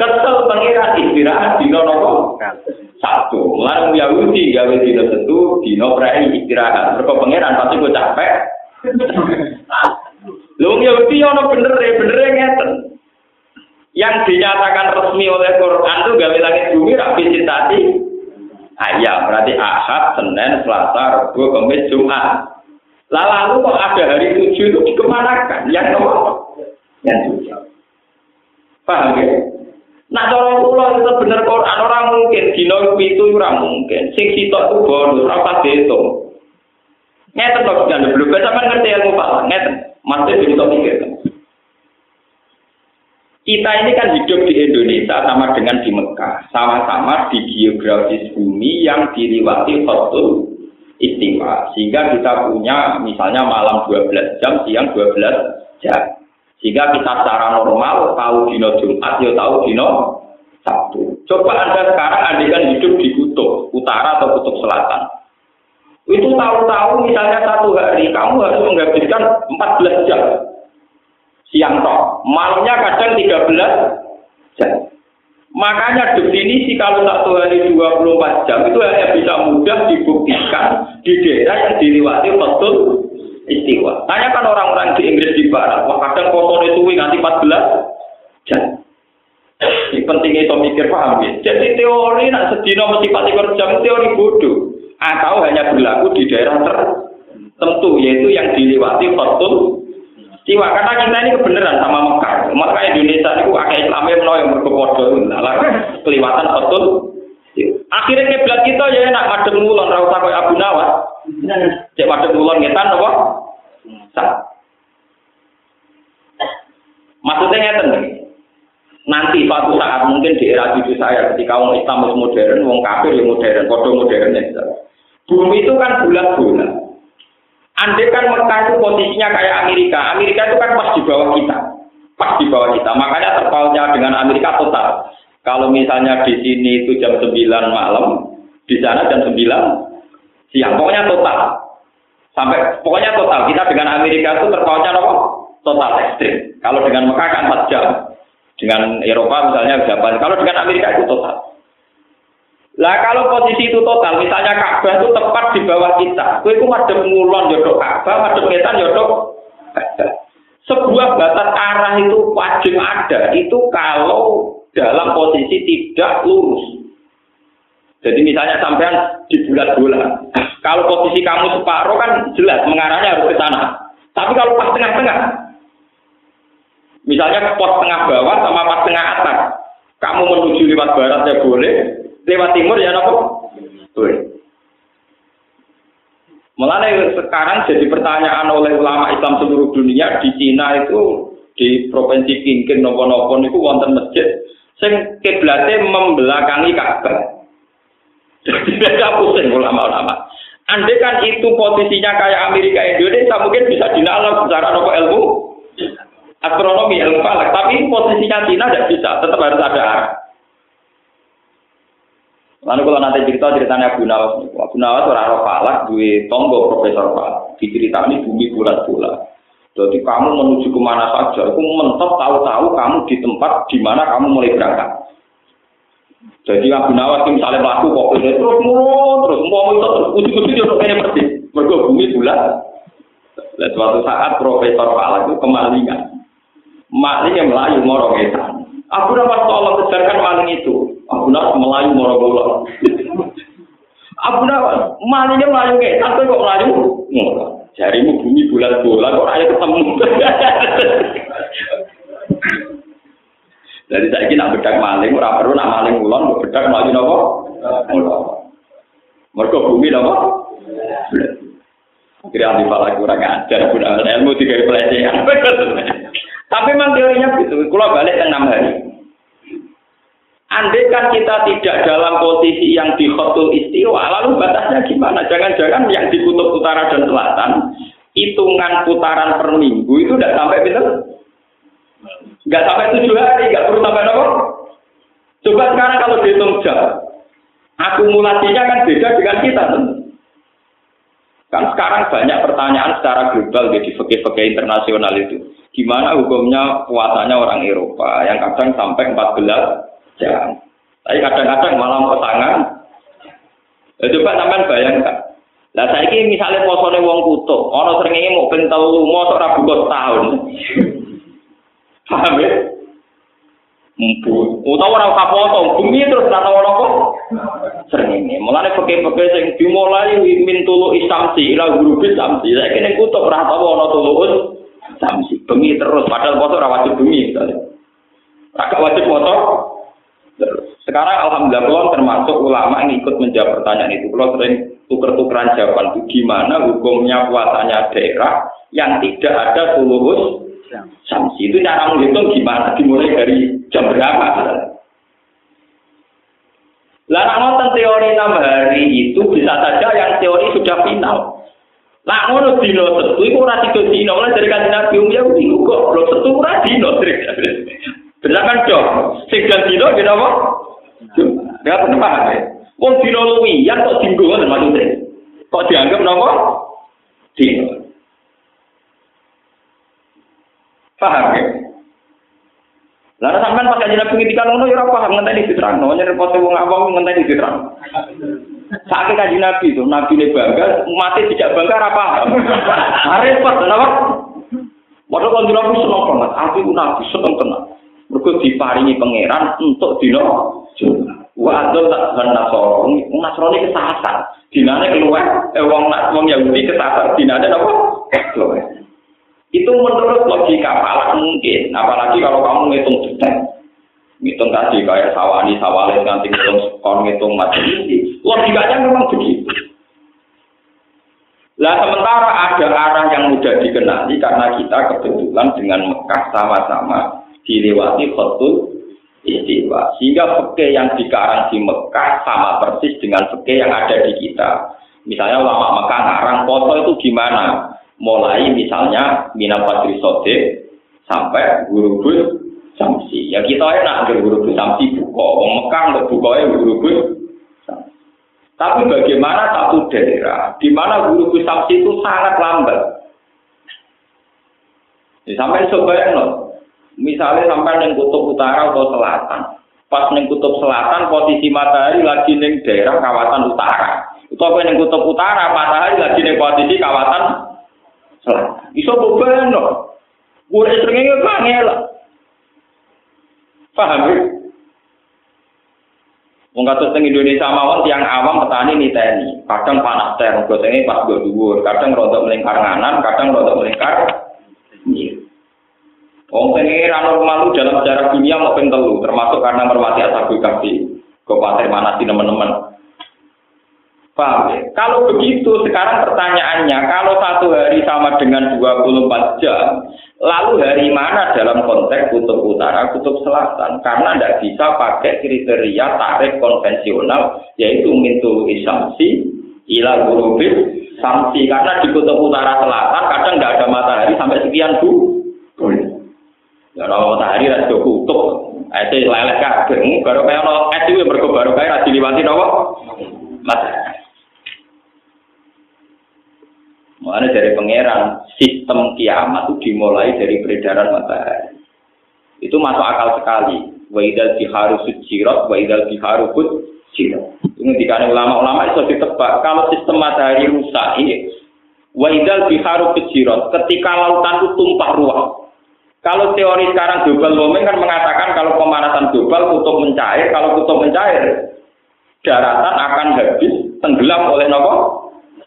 Kesel pangeran istirahat dino nopo? Yahudi gawe dino tentu dino prei istirahat. Mergo pangeran pasti kok capek. Lho Yahudi ono bener bener ngeten. Yang dinyatakan resmi oleh Quran itu gawe langit bumi rapi cintati ayam berarti ahad senin selasa rabu kamis jumat. Lalu kok ada hari tujuh itu dikemanakan? Yang nomor yang tujuh. Paham ya Nah, cara kula itu bener Quran orang mungkin dino itu ora mungkin. Sing sitok itu bonus, ora pas dihitung. Ngeten kok jangan belum sampean ngerti ilmu Pak. Ngeten. Masih bisa pikir. Kita ini kan hidup di Indonesia sama dengan di Mekah, sama-sama di geografis bumi yang diliwati khotul istiwa. Sehingga kita punya misalnya malam 12 jam, siang 12 jam. Sehingga kita secara normal tahu dino Jumat, ya tahu dino Sabtu. Coba Anda sekarang andikan hidup di kutub utara atau kutub selatan. Itu tahu-tahu misalnya satu hari kamu harus menghabiskan 14 jam siang toh. Malamnya kadang 13 jam. Makanya definisi kalau satu hari 24 jam itu hanya bisa mudah dibuktikan di daerah yang dilewati betul istiwa. Tanya kan orang-orang di Inggris di Barat, wah kadang itu nanti 14 jam. Ini pentingnya itu mikir paham ya. Jadi teori nak sedino mesti 24 jam teori bodoh. atau hanya berlaku di daerah tertentu yaitu yang dilewati khotul Siwa karena kita ini kebenaran sama Mekah. Maka Indonesia itu agak Islamnya menawa yang berkepodo. Nah, kelewatan khotul. Akhirnya kiblat kita ya enak madem ngulon ra usah Abu Nawas. Cek madem ngulon ngetan apa? Sah. Maksudnya ngeten Nanti suatu saat mungkin di era cucu saya ketika orang Islam modern, orang kafir yang modern, bodoh modernnya. Bumi itu kan bulat-bulat. Andai kan Mekah itu posisinya kayak Amerika, Amerika itu kan pas di bawah kita, pas di bawah kita. Makanya terpautnya dengan Amerika total. Kalau misalnya di sini itu jam 9 malam, di sana jam 9 siang. Pokoknya total. Sampai pokoknya total. Kita dengan Amerika itu terpautnya apa? Total ekstrim. Kalau dengan Mekah kan 4 jam. Dengan Eropa misalnya Japan. Kalau dengan Amerika itu total. Lah kalau posisi itu total, misalnya Ka'bah itu tepat di bawah kita. Kowe itu madem ngulon yodok Ka'bah, ngetan yodok Sebuah batas arah itu wajib ada. Itu kalau dalam posisi tidak lurus. Jadi misalnya sampean di bulat-bulat. Kalau posisi kamu separuh kan jelas mengarahnya harus ke sana. Tapi kalau pas tengah-tengah, Misalnya pos tengah bawah sama pas tengah atas. Kamu menuju lewat barat ya boleh, lewat timur ya nopo? Boleh. Mulai sekarang jadi pertanyaan oleh ulama Islam seluruh dunia di Cina itu di provinsi Kingkin nopo-nopo itu wonten masjid sing kiblatnya membelakangi Ka'bah. Beda pusing ulama-ulama. Andai kan itu posisinya kayak Amerika Indonesia mungkin bisa dinalar secara nopo ilmu astronomi ilmu falak, tapi posisinya Cina tidak bisa, tetap harus ada. Lalu kalau nanti cerita ceritanya Abu Nawas, Abu Nawas orang roh falak, gue tonggo profesor falak, diceritani bumi bulat-bulat. Jadi kamu menuju ke mana saja, aku mentok tahu-tahu kamu di tempat di mana kamu mulai berangkat. Jadi Abu Nawas misalnya melaku kok terus mulu terus mau itu terus ujung-ujung dia kayak seperti mergo bumi bulat. Dan suatu saat Profesor Falak itu kemalingan maling yang melayu moro ngetan. Aku dapat tolong kejarkan maling itu. Aku nak melayu moro bola. Aku nak malingnya melayu ngetan, tapi kok melayu. Jarimu bumi bulan bola kok ayo ketemu. Jadi saya ingin bedak maling, ora perlu nak maling ulon, bedak melayu nopo. Mereka bumi nopo. Kira ahli falak kurang ajar, guna ilmu tiga pelecehan. Tapi memang teorinya begitu. Kalau balik enam hari. Andai kan kita tidak dalam posisi yang di khotul istiwa, lalu batasnya gimana? Jangan-jangan yang di kutub utara dan selatan, hitungan putaran per minggu itu tidak sampai betul? Nggak sampai tujuh hari, nggak perlu sampai apa? Coba sekarang kalau dihitung jam, akumulasinya kan beda dengan kita. Kan sekarang banyak pertanyaan secara global di fakir-fakir internasional itu. Gimana hukumnya puasanya orang Eropa yang kadang sampai 14 jam. Tapi kadang-kadang malam pesangan. Ya, coba sampean bayangkan. Lah saya ini misalnya posone wong kutub, ono srengenge mau pentel lu, mau ora tahun. Paham ya? Mpu. Utawa ora usah foto, bumi terus ora tau kok. Srengenge. Mulane peke-peke sing dimulai min tulu isamsi ila guru isamsi. Saiki ning kutub ora tau ono tulus samsi bengi terus padahal foto ora wajib misalnya agak wajib foto sekarang alhamdulillah kulon termasuk ulama yang ikut menjawab pertanyaan itu kulon sering tuker-tukeran jawaban itu gimana hukumnya puasanya daerah yang tidak ada tulus samsi itu cara menghitung gimana dimulai dari jam berapa Lah nonton teori enam hari itu bisa saja yang teori sudah final. Lah ngono dino setu iku ora tiga dino, ora dari kanjeng Nabi um ya iku kok lho setu ora dino Bener kan dong, sing dan dino gitu apa? Ya paham ya. Wong dino luwi, ya kok dinggo ngoten maksudnya. Kok dianggap napa? Dino. Paham ya? Lalu sampean pas kanjeng Nabi ngendikan ngono ya ora paham ngenteni diterangno, nyerepot wong awam ngenteni diterangno. Saat kaji Nabi itu, Nabi ini bangga, mati tidak bangga apa? Repot, kenapa? Padahal kalau Nabi senang banget, aku Nabi senang tenang. Mereka diparingi pangeran untuk dino Wa adol tak ben nasoro. Wong nasrani kesasar. Dinane keluar eh wong nak wong Yahudi kesasar dinane apa? Keluar. Itu menurut logika falak mungkin, apalagi kalau kamu ngitung detek. Ngitung tadi kayak sawani, sawale, nanti ngitung skor, ngitung ini. Logikanya memang begitu. Lah sementara ada arah yang mudah dikenali karena kita kebetulan dengan Mekah sama-sama dilewati khotul istiwa. Sehingga peke yang dikarang di Mekah sama persis dengan peke yang ada di kita. Misalnya ulama Mekah ngarang foto itu gimana? Mulai misalnya Mina Padri Sode sampai guru bus Samsi. Ya kita enak ke guru bus Samsi buka. Wong Mekah ya guru bus Tapi bagaimana satu daerah di mana guru bus Samsi itu sangat lambat. Ya, sampai sebayang Misalnya sampai neng kutub utara atau selatan. Pas neng kutub selatan posisi matahari lagi neng daerah kawasan utara. Apa neng kutub utara matahari lagi neng posisi kawasan Iso beban loh. Gue seringnya bangel. Paham ya? Wong kados teng Indonesia mawon tiang awam petani niteni. Kadang panas teh, gotenge pas go dhuwur, kadang rontok melingkar nganan, kadang rontok melingkar Wong pengiran normal dalam sejarah dunia mau telu, termasuk karena mermati asabul kafi. Kabupaten mana sih teman-teman? Paham ya? Kalau begitu, sekarang pertanyaannya, kalau satu hari sama dengan 24 jam, lalu hari mana dalam konteks kutub utara, kutub selatan? Karena tidak bisa pakai kriteria tarif konvensional, yaitu mintu isamsi, ila gurubis, samsi. Karena di kutub utara selatan kadang tidak ada matahari sampai sekian bulan. Ya ora matahari ra do kutub. Ate lelek kabeh. Baru kaya ono es iki mergo baru kaya ra diliwati napa? Matahari. Mulanya dari pangeran, sistem kiamat itu dimulai dari peredaran matahari. Itu masuk akal sekali. Wa idal biharu sujirat, wa idal biharu fujirat. Ini dikane ulama-ulama itu ditebak. Kalau sistem matahari rusak, ini. Wa idal biharu fujirat. Ketika lautan itu tumpah ruah. Kalau teori sekarang global warming kan mengatakan kalau pemanasan global kutub mencair, kalau kutub mencair, daratan akan habis tenggelam oleh nopo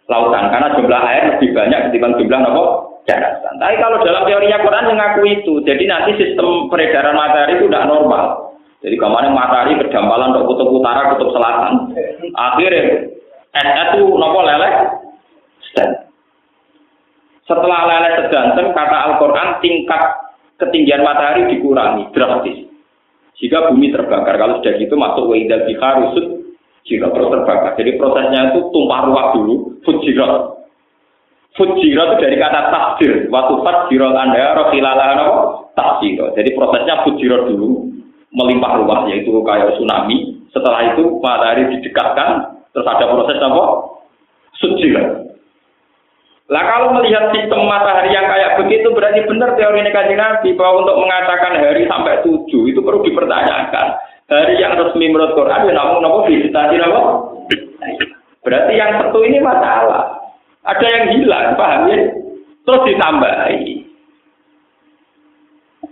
lautan karena jumlah air lebih banyak ketimbang jumlah nopo daratan. Tapi kalau dalam teorinya Quran mengaku itu, jadi nanti sistem peredaran matahari itu tidak normal. Jadi kemarin matahari berdampalan untuk kutub utara, kutub selatan. Akhirnya es itu nopo leleh. Setelah leleh sedanten, kata Al-Quran tingkat ketinggian matahari dikurangi drastis. Jika bumi terbakar, kalau sudah gitu masuk wa'idal rusut jika terus terbakar. Jadi prosesnya itu tumpah ruah dulu, fujirat. Fujirat itu dari kata takdir. Waktu fujirat anda, rohilalah takdir. Jadi prosesnya fujirat dulu, melimpah ruah, yaitu kayak tsunami. Setelah itu matahari didekatkan, terus ada proses apa? Fujirat. Lah kalau melihat sistem matahari yang kayak begitu berarti benar teori negatif Nabi bahwa untuk mengatakan hari sampai tujuh itu perlu dipertanyakan. Hari yang resmi menurut Quran ya namun namun visitasi namun berarti yang satu ini masalah. Ada yang hilang, paham ya? Terus ditambahi.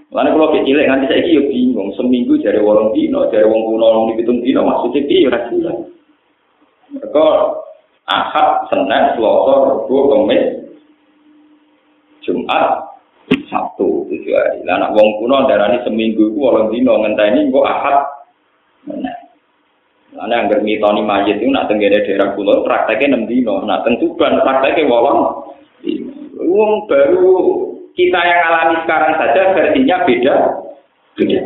Lalu kalau kecil nanti saya kira bingung seminggu dari warung dino, dari wong kuno wong dihitung dino maksudnya dia rasa Mereka Ahad, Senin, Selasa, Rabu, Kamis, Jumat, Sabtu tujuh hari. Lah anak wong kuno darani seminggu iku wolong dino ngenteni engko Ahad. Ana anggar mitoni mayit itu nak tenggene daerah kula prakteknya 6 dino, nak teng Tuban prakteknya wolong Wong baru kita yang alami sekarang saja versinya beda. Beda.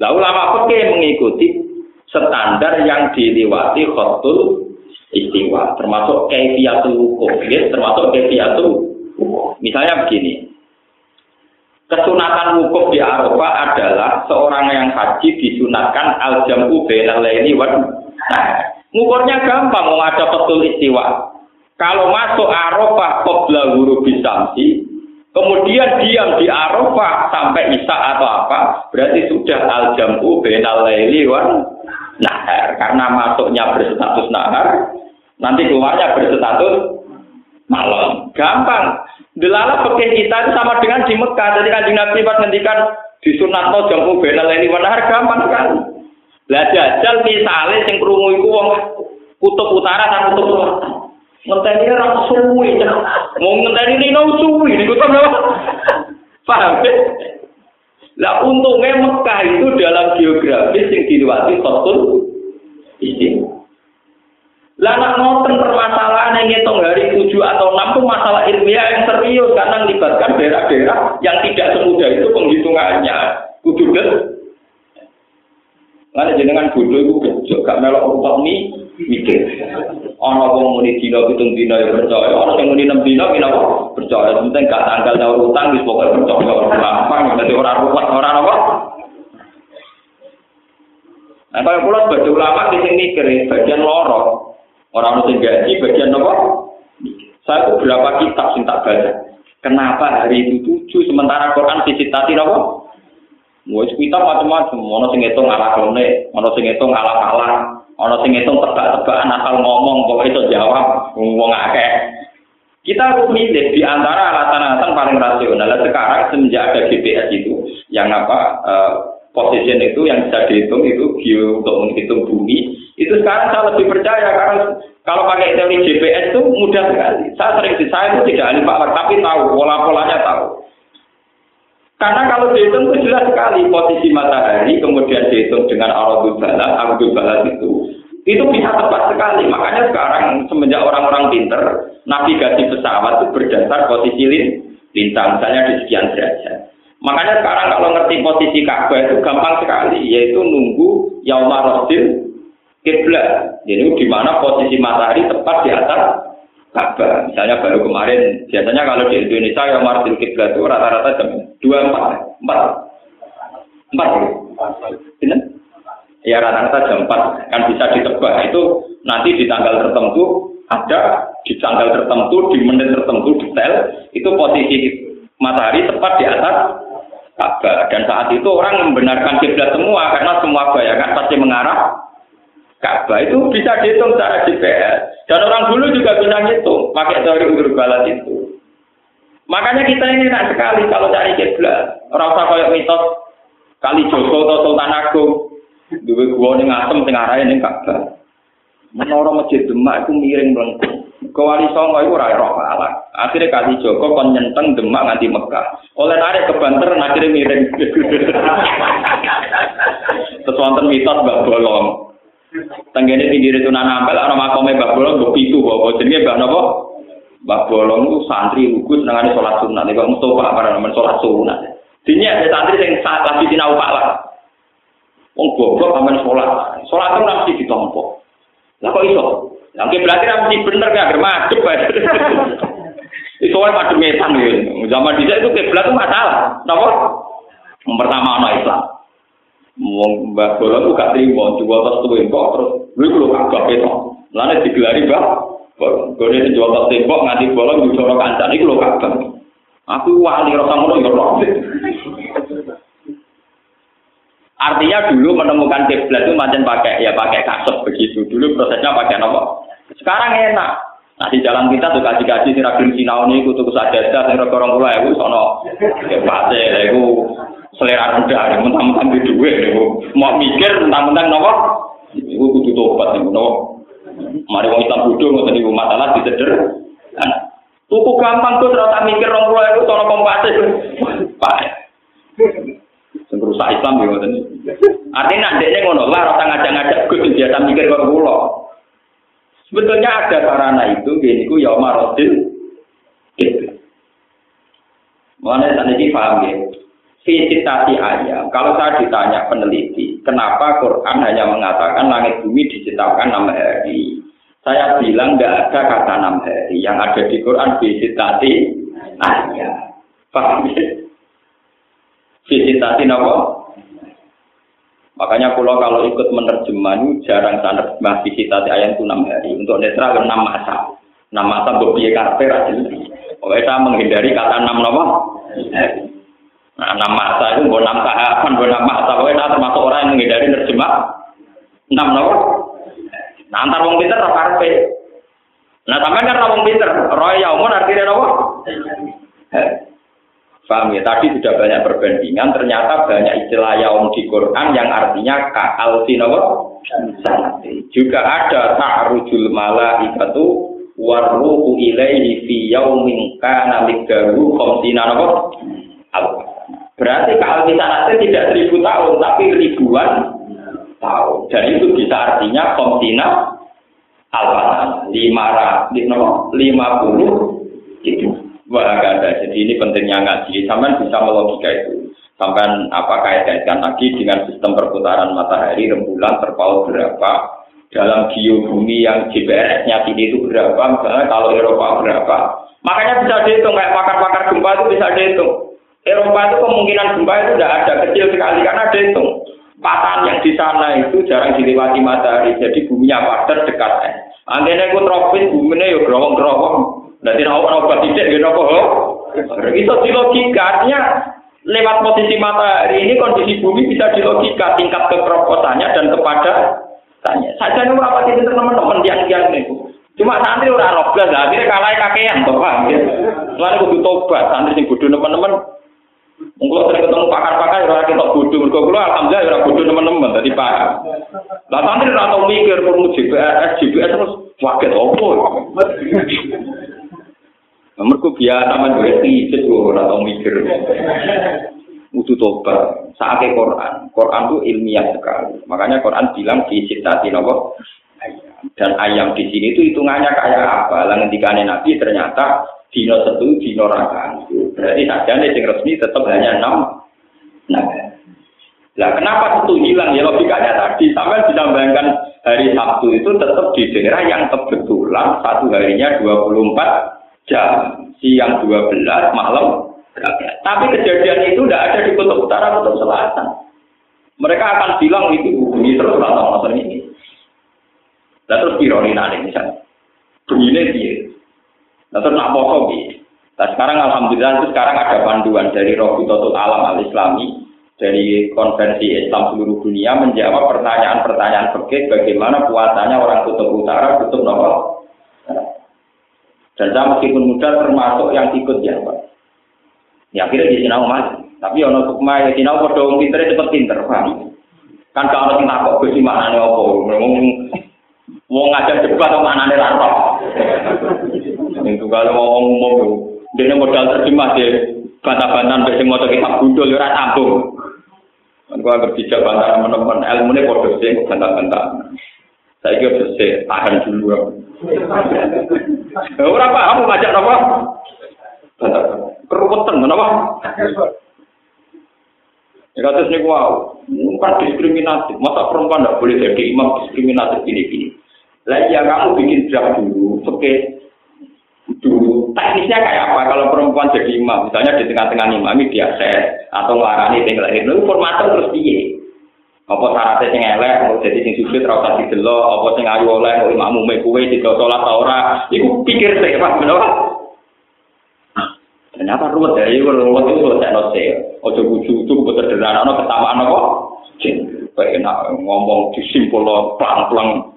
Lah ulama fikih mengikuti standar yang dilewati khotul istiwa termasuk kaifiyatul wukuf ya termasuk kaifiyatul misalnya begini kesunatan wukuf di Arafah adalah seorang yang haji disunatkan al jamu bainal laili wan ngukurnya gampang mau ada betul istiwa kalau masuk Arafah qabla ghurubi bisamsi kemudian diam di Arafah sampai Isa atau apa berarti sudah al jamu bainal laili nahar karena masuknya berstatus nahar Nanti keluarnya berstatus malam. Gampang. Delala pekeh kita itu sama dengan di Mekah. Jadi kan Nabi pas ngendikan di sunat no jamu benal ini benar gampang kan. Lah jajal misale sing krungu iku wong kutub utara dan kutub selatan. Ngenteni ora suwi, mau ngenteni lino suwi niku to Paham ya? Lah untungnya Mekah itu dalam geografis yang dilewati Khotul Isim. Lah nak ngoten permasalahan yang ngitung hari 7 atau 6 itu masalah ilmiah yang serius karena melibatkan daerah-daerah yang tidak semudah itu penghitungannya. Kudu Lalu jenengan bodoh itu gejok, gak melok rupak nih, mikir. Ono wong muni dina pitung dina ya percaya, ono sing muni 6 dina kira percaya. Penting gak tanggal nyaur utang wis pokoke percaya gampang, dadi ora ruwet ora apa. Nah, kalau pulau sebagai ulama di sini mikir, bagian loro, orang mesti gaji, bagian apa? Saya itu berapa kitab sing tak baca. Kenapa hari itu tujuh, sementara Quran visitasi apa? Wes kita macam-macam, ono sing ngitung ngalah klone, ono sing ngitung ngalah kalah, ono sing ngitung tebak-tebakan asal ngomong kok itu jawab wong akeh. Kita harus milih di antara alasan-alasan paling rasional. Sekarang semenjak ada GPS itu, yang apa uh, position itu yang bisa dihitung itu bio untuk menghitung bumi, itu sekarang saya lebih percaya karena kalau pakai teori GPS itu mudah sekali. Saya sering saya itu tidak ahli pak, tapi tahu pola-polanya tahu. Karena kalau dihitung itu jelas sekali posisi matahari, kemudian dihitung dengan aradul balad, aradul balad itu, itu bisa tepat sekali. Makanya sekarang semenjak orang-orang pinter, navigasi pesawat itu berdasar posisi lintang, misalnya di sekian derajat. Makanya sekarang kalau ngerti posisi Ka'bah itu gampang sekali, yaitu nunggu yaumar rosil kiblat. Jadi di mana posisi matahari tepat di atas Ka'bah. Misalnya baru kemarin, biasanya kalau di Indonesia yang martil kiblat itu rata-rata jam dua empat, empat, empat? Ya rata-rata jam empat kan bisa ditebak itu nanti di tanggal tertentu ada di tanggal tertentu di menit tertentu detail itu posisi matahari tepat di atas Ka'bah dan saat itu orang membenarkan kiblat semua karena semua bayangan pasti mengarah Ka'bah itu bisa dihitung secara GPS. Dan orang dulu juga bisa ngitung pakai teori udur balas itu. Makanya kita ini enak sekali kalau cari kiblat. Usah kayak mitos kali Joko atau Sultan Agung. Dua gua nih ngasem tengah raya nih Ka'bah. Menara masjid Demak itu miring melengkung. Kewali Songo itu rai roh ala. Akhirnya kali Joko kon nyenteng Demak nganti Mekah. Oleh narik ke Banter akhirnya miring. Sesuatu mitos gak bolong. Tenggene pinggir itu nana ampel orang makome Mbah Bolong mbok pitu kok jenenge Mbah napa? Mbah Bolong itu santri lugu senengane salat sunat nek Mustofa para nemen salat sunat. Dini ada santri yang lagi sinau lah. Wong goblok amen salat. Salat itu mesti ditompo. Lah kok iso? Lah berarti mesti bener gak madhep. Itu kan madhep metan ya. Zaman dhisik itu kiblat itu masalah. Napa? Yang pertama ana Islam. Wong Mbah Bola tuh gak terima, jual tas tembok terus lu kalau kagak itu, lalu digelari Mbah Gue ini jual tas tembok nganti bola di cara kancam ini lo kagak. Aku wali rasa ngono ya roh. Artinya dulu menemukan kiblat itu macam pakai ya pakai kasut begitu. Dulu prosesnya pakai apa? Sekarang enak. Nah di jalan kita tuh kaji-kaji si ragil sinau ini kutu kusajadah, si rokok orang itu sono, ya pasti, itu selera rendah, mentang-mentang di duit, mau mikir mentang-mentang nopo, itu kudu tobat nih, nopo. Mari wong Islam bodoh ngoten niku masalah diteder. Nah, tuku gampang tuh terus mikir rong puluh itu sono kompatib. Pak. Sing rusak Islam ya ngoten. Artinya ndekne ngono lah rasa ngajak-ngajak Gus biasa mikir karo kula. Sebetulnya ada sarana itu, gini ku ya marotil. Gitu. Mana tadi paham ya? Visitasi ayam. Kalau saya ditanya peneliti, kenapa Quran hanya mengatakan langit bumi diciptakan enam hari? Saya bilang nggak ada kata enam hari. Yang ada di Quran visitasi ayam. Paham ya? Visitasi apa? Makanya pulau kalau ikut menerjemah jarang saya menerjemah visitasi ayam itu enam hari. Untuk netral enam masa. Enam masa berbiaya karakter aja. Pokoknya saya menghindari kata enam apa? Nah, enam masa itu bukan enam tahapan, bukan enam masa. Pokoknya termasuk orang yang menghindari nerjemah. Enam nopo. Nah, antar wong pinter roh karpe. Nah, sampai kan wong pinter. Roy yaumun artinya nopo. Paham ya? Tadi sudah banyak perbandingan, ternyata banyak istilah yaum di Quran yang artinya ka'al sinawa. Juga ada ta'rujul malaikatu warruhu ilaihi fi yaumin kana miqdaru khamsina napa? Berarti kalau misalnya tidak seribu tahun, tapi ribuan tahun. Dan itu bisa artinya khamsina alfan lima lima puluh itu Wah, ada. Jadi ini pentingnya ngaji. Sampai bisa melogika itu. Sampai apa kait-kaitkan lagi dengan sistem perputaran matahari, rembulan, terpaut berapa, dalam geobumi yang GPS-nya tinggi itu berapa, misalnya kalau Eropa berapa. Makanya bisa dihitung, kayak pakar-pakar gempa itu bisa dihitung. Eropa itu kemungkinan gempa itu tidak ada, kecil sekali, karena dihitung. Patahan yang di sana itu jarang dilewati matahari, jadi buminya padat dekat. Antene itu tropis, buminya ya gerowong-gerowong. Nanti nak obat tidak gitu apa? Itu di logika artinya lewat posisi matahari ini kondisi bumi bisa di logika tingkat kekeroposannya dan kepada tanya. Saja nih apa itu teman-teman yang yang itu. Cuma santri robles lah, akhirnya kalah kakean, tuh paham ya. Lalu kudu tobat, santri sing bodoh teman-teman. Mungkin sering ketemu pakar-pakar, ya ora kita bodho mergo kula alhamdulillah ya ora bodho teman-teman dadi pak. Lah nanti ora tau mikir perlu GPS, GPS terus waget opo. Mereka biasa menjadi itu ora tau mikir. Udu tobat, saatnya Quran, Quran itu ilmiah sekali. Makanya Quran bilang di cinta Tinoqo, Dan ayam di sini itu hitungannya kayak apa? Lah ketika Nabi ternyata dino satu dino raka. Berarti saja nih yang resmi tetap hanya enam. Nah, lah kenapa itu hilang? Ya logikanya tadi sampai ditambahkan hari Sabtu itu tetap di daerah yang kebetulan satu harinya 24 jam siang 12 malam tapi kejadian itu tidak ada di kutub utara kutub selatan mereka akan bilang itu bumi terus atau ini dan terus ironi nanti misalnya begini dia dan terus nak poso nah sekarang alhamdulillah itu sekarang ada panduan dari Rohutatul Alam Al Islami dari konvensi Islam seluruh dunia menjawab pertanyaan-pertanyaan fikih bagaimana puasanya orang kutub utara, kutub nomor dan saya meskipun muda termasuk yang ikut ya Pak. Ya akhirnya di sinau mas. Tapi ono sukma ya sinau kode wong pinter cepet pinter, paham? Kan kalau kita takut gue sih mana nih opo, mau ngajak debat mana nih rata. Itu kalau mau ngomong dia modal terjemah deh, bantah-bantahan besi motor kita gundul ya sambung. Kan gua berbicara bantah teman-teman, ilmu ini kode sih bantah-bantah. Saya kira bersih, tahan dulu. Ora paham ngajak napa? Keruwetan napa? Ya kata sini wow, bukan diskriminatif. Masa perempuan tidak boleh jadi imam diskriminatif gini-gini. Lah ya kamu bikin draft dulu, oke. Dulu teknisnya kayak apa kalau perempuan jadi imam, misalnya di tengah-tengah imam dia set atau ngelarani tinggal itu, formatnya terus piye? Apa syaratnya sing elek, mau jadi sing sujud ra usah didelok, apa sing ayu oleh mau imammu me kuwe tidak salat ta ora. Iku pikir sih, Pak, bener Ternyata ruwet dari ruwet itu selesai nose. Ojo buju itu kebetulan anak ketamaan apa? Kayak enak ngomong disimpul pelang-pelang.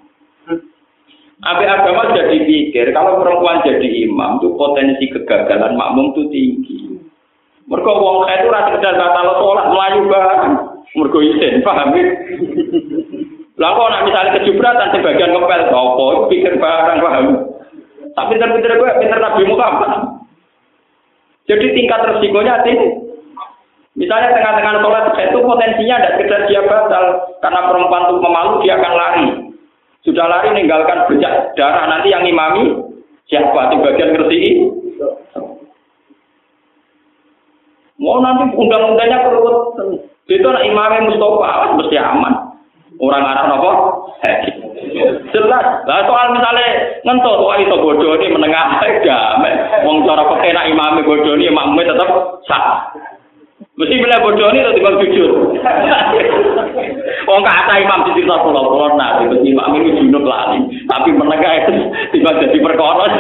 Abi agama jadi pikir kalau perempuan jadi imam itu potensi kegagalan makmum itu tinggi. Mereka wong itu rasa sekedar batal sholat melayu banget. mergo isin, paham ya? Lah kok nak misalnya kejubratan sebagian ngepel apa pikir barang paham. Tapi pinter-pinter gue pinter Nabi Muhammad. Jadi tingkat resikonya tinggi. Misalnya tengah-tengah sholat itu potensinya tidak sekedar dia batal karena perempuan itu memalu dia akan lari. Sudah lari meninggalkan bercak darah nanti yang imami siapa di bagian ngerti Mau nanti undang-undangnya perlu Itu nak imamnya Mustafa, awas mesti aman. Orang arah apa? Jelas. Lah soal misalnya ngentut, wah itu bodoh ini menengah aja. Wong cara pakai imamnya bodoh ini, imamnya tetap sah. Mesti bila bodoh ini tetap jujur. Wong kata imam di cerita pulau pulau nah, itu imam ini junub lagi. Tapi menengah itu tiba jadi perkara.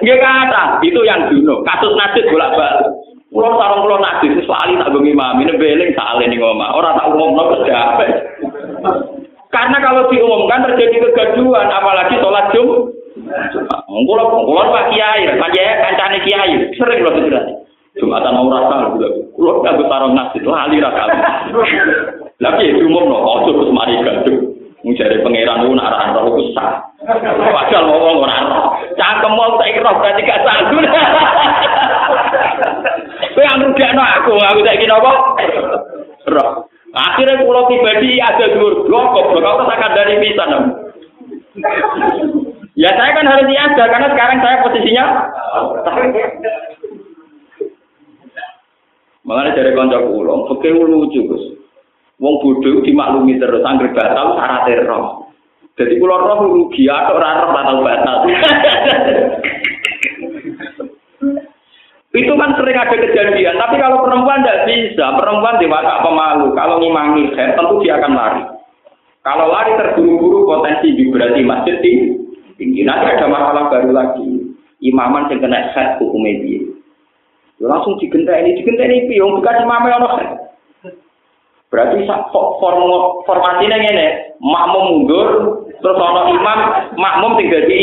Gak kata, itu yang junub. Kasus nasib bolak balik. Pulau sarung pulau itu sekali tak bengi mami, ini beling salah nih ngomong. Orang tak umum no Karena kalau diumumkan terjadi kegaduhan, apalagi sholat jum. Mungkin Kulo kulo Pak Kiai, Pak Kiai kancane Kiai, sering lho sebenarnya. Jumatan mau rasa kulo. Kulo kagak tarung nasi lali ra kali. Tapi umum no, ojo terus mari gaduh. Mencari pangeran itu nak roh itu sah. Padahal ngomong ora roh. Cangkem mau tak roh berarti gak sah. Kowe yang rugekno aku, aku saiki napa? Roh. Akhirnya pulau pribadi ada dua blok, blok apa tak dari pisan. Ya saya kan harus ada karena sekarang saya posisinya Mengenai dari konco pulau, oke lucu Gus. Wong bodoh dimaklumi terus angger batal syarat roh. Jadi pulau roh rugi atau ora roh batal batal. Itu kan sering ada kejadian, tapi kalau perempuan tidak bisa, perempuan dewasa pemalu, kalau ngimangi saya tentu dia akan lari. Kalau lari terburu-buru potensi vibrasi masjid tinggi. Nanti ada masalah baru lagi. Imaman yang kena set hukum media. Langsung digentai ini, digentai ini, yang bukan imamnya orang Berarti form formasinya ini, makmum mundur, terus ono imam, makmum tinggal di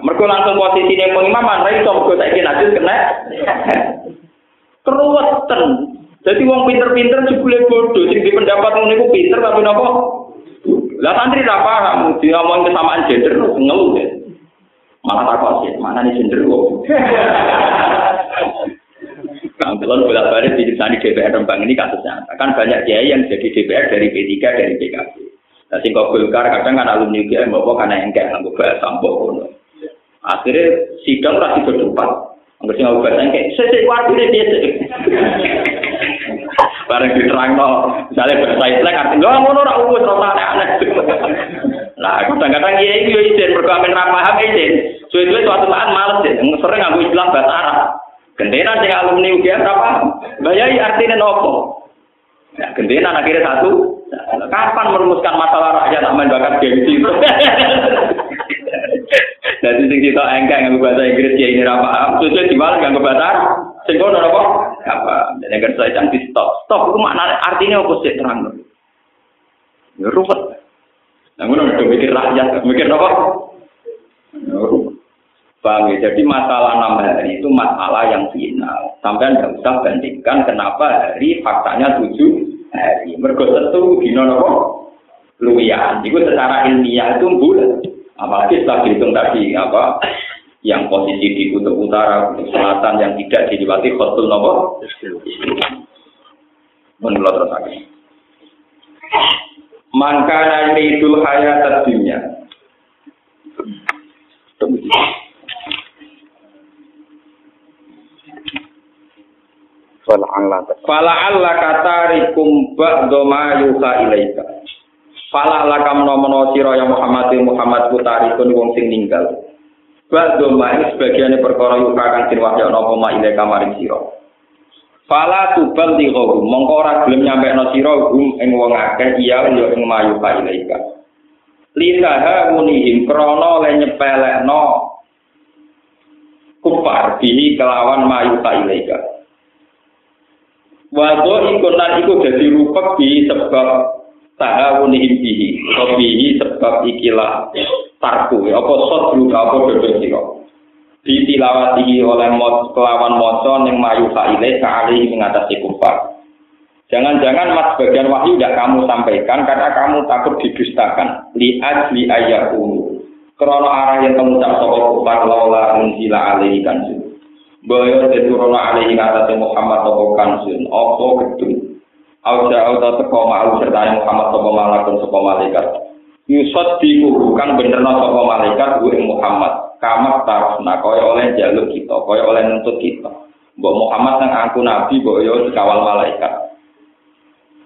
mereka langsung posisi yang pengimaman, ra iso mergo saiki najis kena. Keruwetan. Jadi wong pinter-pinter jebule bodoh, sing di pendapat ngono iku pinter tapi napa? Lah santri ra paham, diomong kesamaan gender ngeluh ya. Malah takut sih, mana nih gender kok. Nah, kalau bolak balik di di DPR Rembang ini kasusnya, kan banyak kiai yang jadi DPR dari P3 dari PKB. Nah, singkong Golkar kadang kan alumni UGM bawa karena enggak nggak bahasa sampok Akhirnya sidang rasi berdebat. Enggak sih bahasa kayak sesek waktu dia biasa. Bareng diterang no, misalnya bahasa Islam artinya nggak mau norak uwes rasa aneh. Nah, kadang-kadang iya itu izin berkamen ramah izin. Suwe-suwe suatu saat males deh, sering aku istilah bahasa Arab. Gentenan sing alumni UGM apa? Bayai artinya nopo. Ya, gentenan akhirnya satu. Kapan merumuskan masalah rakyat aman bakat gengsi? Jadi sing kita engkek nganggo bahasa Inggris ya ini paham, terus diwale nganggo bahasa sing kono apa? Apa? Dan yang saya cantik stop. Stop itu makna artinya apa sih terang? Ya ruwet. Nah, ngono mikir rakyat, mikir apa? Ya ruwet. Paham ya? Jadi masalah enam hari itu masalah yang final. Sampai anda usah bandingkan kenapa hari faktanya tujuh hari. Mergo tentu dino nopo luwian. Itu secara ilmiah itu bulan. Apalagi setelah dihitung tadi apa yang posisi di kutub utara, kutub selatan yang tidak dilewati khotul nopo. Menurut terus lagi. Maka itu hayat dunia. Fala Allah kata rikum ba'do ma yuha ilaika. Fala lakam nomono sira ya Muhammad Muhammad putari kun wong sing ninggal. Ba'do ma sebagian perkara yuha kang den wahya napa ma ilaika maring sira. Fala tubal di mongko ora gelem nyampe no sira hum ing wong akeh iya ya ing mayu ka ilaika. Lisaha munihim krana le nyepelekno kufar bihi kelawan mayu ka ilaika. Wado iku lan iku dadi rupek bi sebab tahawun bihi, atau bihi sebab ikilah tarku, apa sodru apa dodo sira. Ditilawati oleh mot kelawan maca ning mayu faile kali mengatasi kufar. Jangan-jangan mas bagian wahyu tidak kamu sampaikan karena kamu takut didustakan. Li ajli ayyakum. Krono arah yang kamu tak sapa kufar laula unzila alaihi kanjeng. Boyo diturunno alaihi ngatasi Muhammad toko kansun, opo gedung. Auja auta teko ma'al serta Muhammad toko malakun toko malaikat. Yusot diku kan bener no toko malaikat gue Muhammad. Kamat tarafna kaya oleh jaluk kita, kaya oleh nuntut kita. Mbok Muhammad yang aku nabi, boyo dikawal malaikat.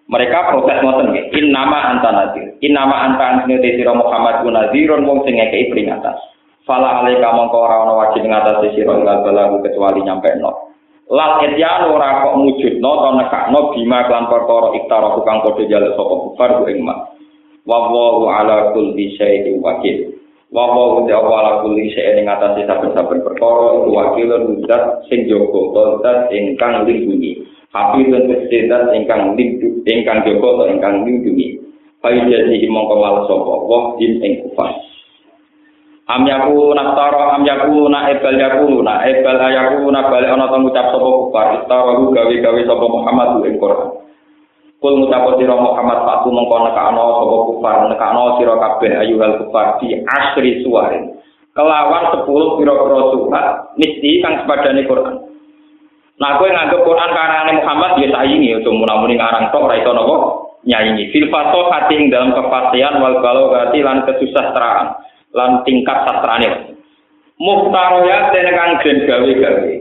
Mereka protes ngoten nggih. In nama anta nadir. In nama anta anti Muhammad ku nadirun wong sing ngekeki peringatan. Fala alaika mongko ora ana wajib ngatasi sira kecuali nyampe no. Lal etyan ora kok mujudno to nekakno bima klan perkara iktara tukang padha jaluk sapa kufar ku ing mak. Wa wallahu ala kulli syai'in wakil. Wa wallahu ta'ala ala kulli syai'in ngatasi saben-saben perkara iku wakil zat sing jaga zat ingkang lindungi. Hafi dan ingkang lindungi ingkang jaga ingkang lindungi. Fayu jadi malah sapa wah ing kufar. Am yaku naftara am yaku na ebal yaku na ebal ayaku na balik ana to ngucap sapa kufar istarahu gawe-gawe sapa Muhammad ing Quran. Kul ngucap sira Muhammad patu mengko nekakno sapa kufar nekakno sira kabeh ayuhal kufar di asri suwarin. Kelawan 10 pira-pira surat mesti kang sepadane Quran. Nah, kowe nganggep Quran karane Muhammad ya saingi aja muni ngarang tok ora iso napa nyaingi. Fil fasahati ing dalam kepastian wal balaghati lan kesusastraan lan tingkat sastrane. Muhtaroya dene kang gen gawe-gawe.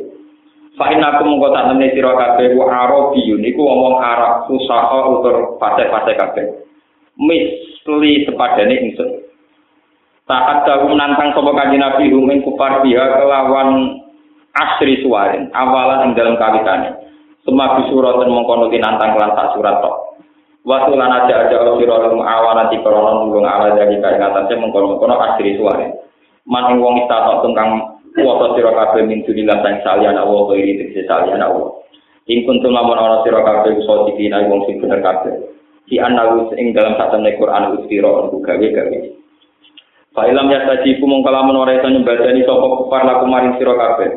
Fa inna kum tak temne sira kabeh wa arabiyun iku ngomong Arab usaha utur pate-pate kabeh. Misli sepadane ingsun. Saat dahu nantang sapa kanjeng Nabi rumeng kufar dia kelawan asri suwarin awalan ing dalam kawitane. Semua bisurat dan mengkono nantang kelan tak surat tok. Waktu lan aja aja sira lum di korona nulung ala jadi kaya ngatasé mengkono-mengkono asri suare. Man ing wong istata tungkang kuwasa sira kabeh min dunillah sang salian Allah wa iri tegese salian Allah. Ing kuntum lamun ana sira kabeh usaha dikina wong sing bener kabeh. Di analu ing dalam satu Quran ustira untuk gawe-gawe. Fa ilam ya tajibu mung kalamun ora iso nyembadani sapa kufar laku maring sira kabeh.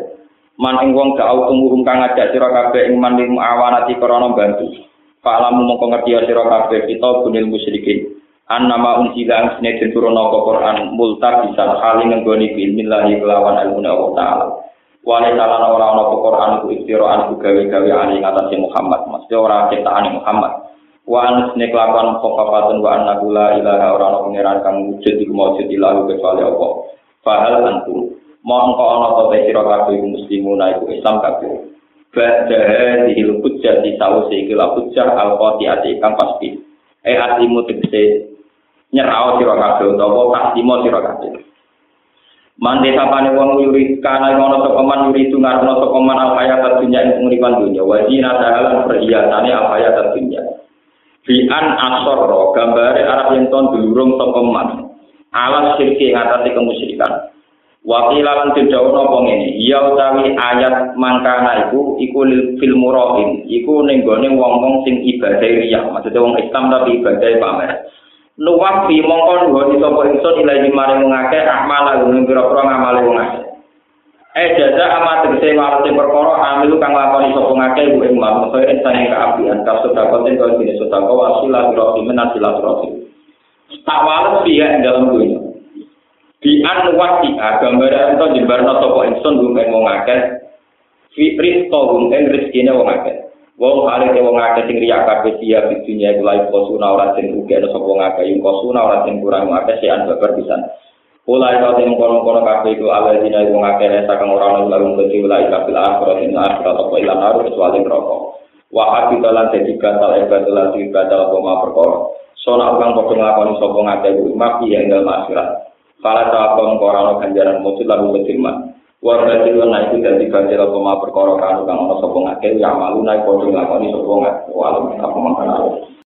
Man ing wong gak tumuhum kang ngajak sira kabeh ing man ing awanati bantu. Fa'lamu mongko ngerti ya sira kabeh kita bunil musyrikin. An nama unsila ang sine diturunno ke Quran multa bisa kali nggoni bilmillahi kelawan ilmu Allah taala. Wale salah ora ana Quran ku istiraan ku gawe-gawe ali ngatasi Muhammad. Mesti ora ciptaan Muhammad. Wa an sine kelawan khofafatun wa anna la ilaha ora ana pangeran kang wujud iku maujud ilahu kecuali Allah. Fahal antum mongko ana ta sira kabeh muslimun iku Islam kabeh. Ba'daha dihil hujjah di sawusi ikila hujjah al-qati'ati ikam pasti. Eh asimu tegese nyerau sira kabeh utawa kasimo sira kabeh. Mande sapane wong yuri kana ngono sapa man yuri tu ngarno sapa man al hayat dunya ing penguripan dunya wa dahalan perhiasane al hayat dunya. Fi an asarra gambare Arab yen ton dulurung sapa man. Alam sirki ngatasi kemusyrikan. Wakil lan tidak apa ngene, ya utawi ayat mangkana iku iku fil murahin, iku ning gone wong-wong sing ibadah riya, maksudnya wong Islam tapi ibadah pamer. Nuwak fi mongko nuwun sapa ingsun ilahi maring wong akeh amal lan pira-pira ngamale wong akeh. Eh jaza amat tegese walase perkara amil kang lakoni sapa ngakeh ku ing man kaya insane kaapian ka sedekah ten kaya dene sedekah wasila biro imen asila Tak wales piye dalam dunia. Di an wati gambar ento jembarno sapa ingsun gumen wong akeh. Fitri to gumen rezekine wong akeh. Wong ale wong akeh sing riya kabeh sia di dunia iku lae kosuna ora sing ugi ana sapa wong akeh. Ing kosuna ora sing kurang akeh sian babar pisan. Ulai kau tim kono-kono kafe itu ala dina wong akeh resa kang ora ana lalu dadi ulai kabil akhirat ing akhirat apa ilang haru kecuali neraka. Wa habita lan dadi batal ibadah lan ibadah apa ma perkara. Sona kang padha nglakoni sapa ngakeh iku mafi ing dalem akhirat Para sahabat korano ganjaran muncul lalu berfirman, Warga itu naik itu dari ganjar apa ma perkara kanu kang ono sapa ngake ya malu naik padha nglakoni sapa ngake walau apa mangkana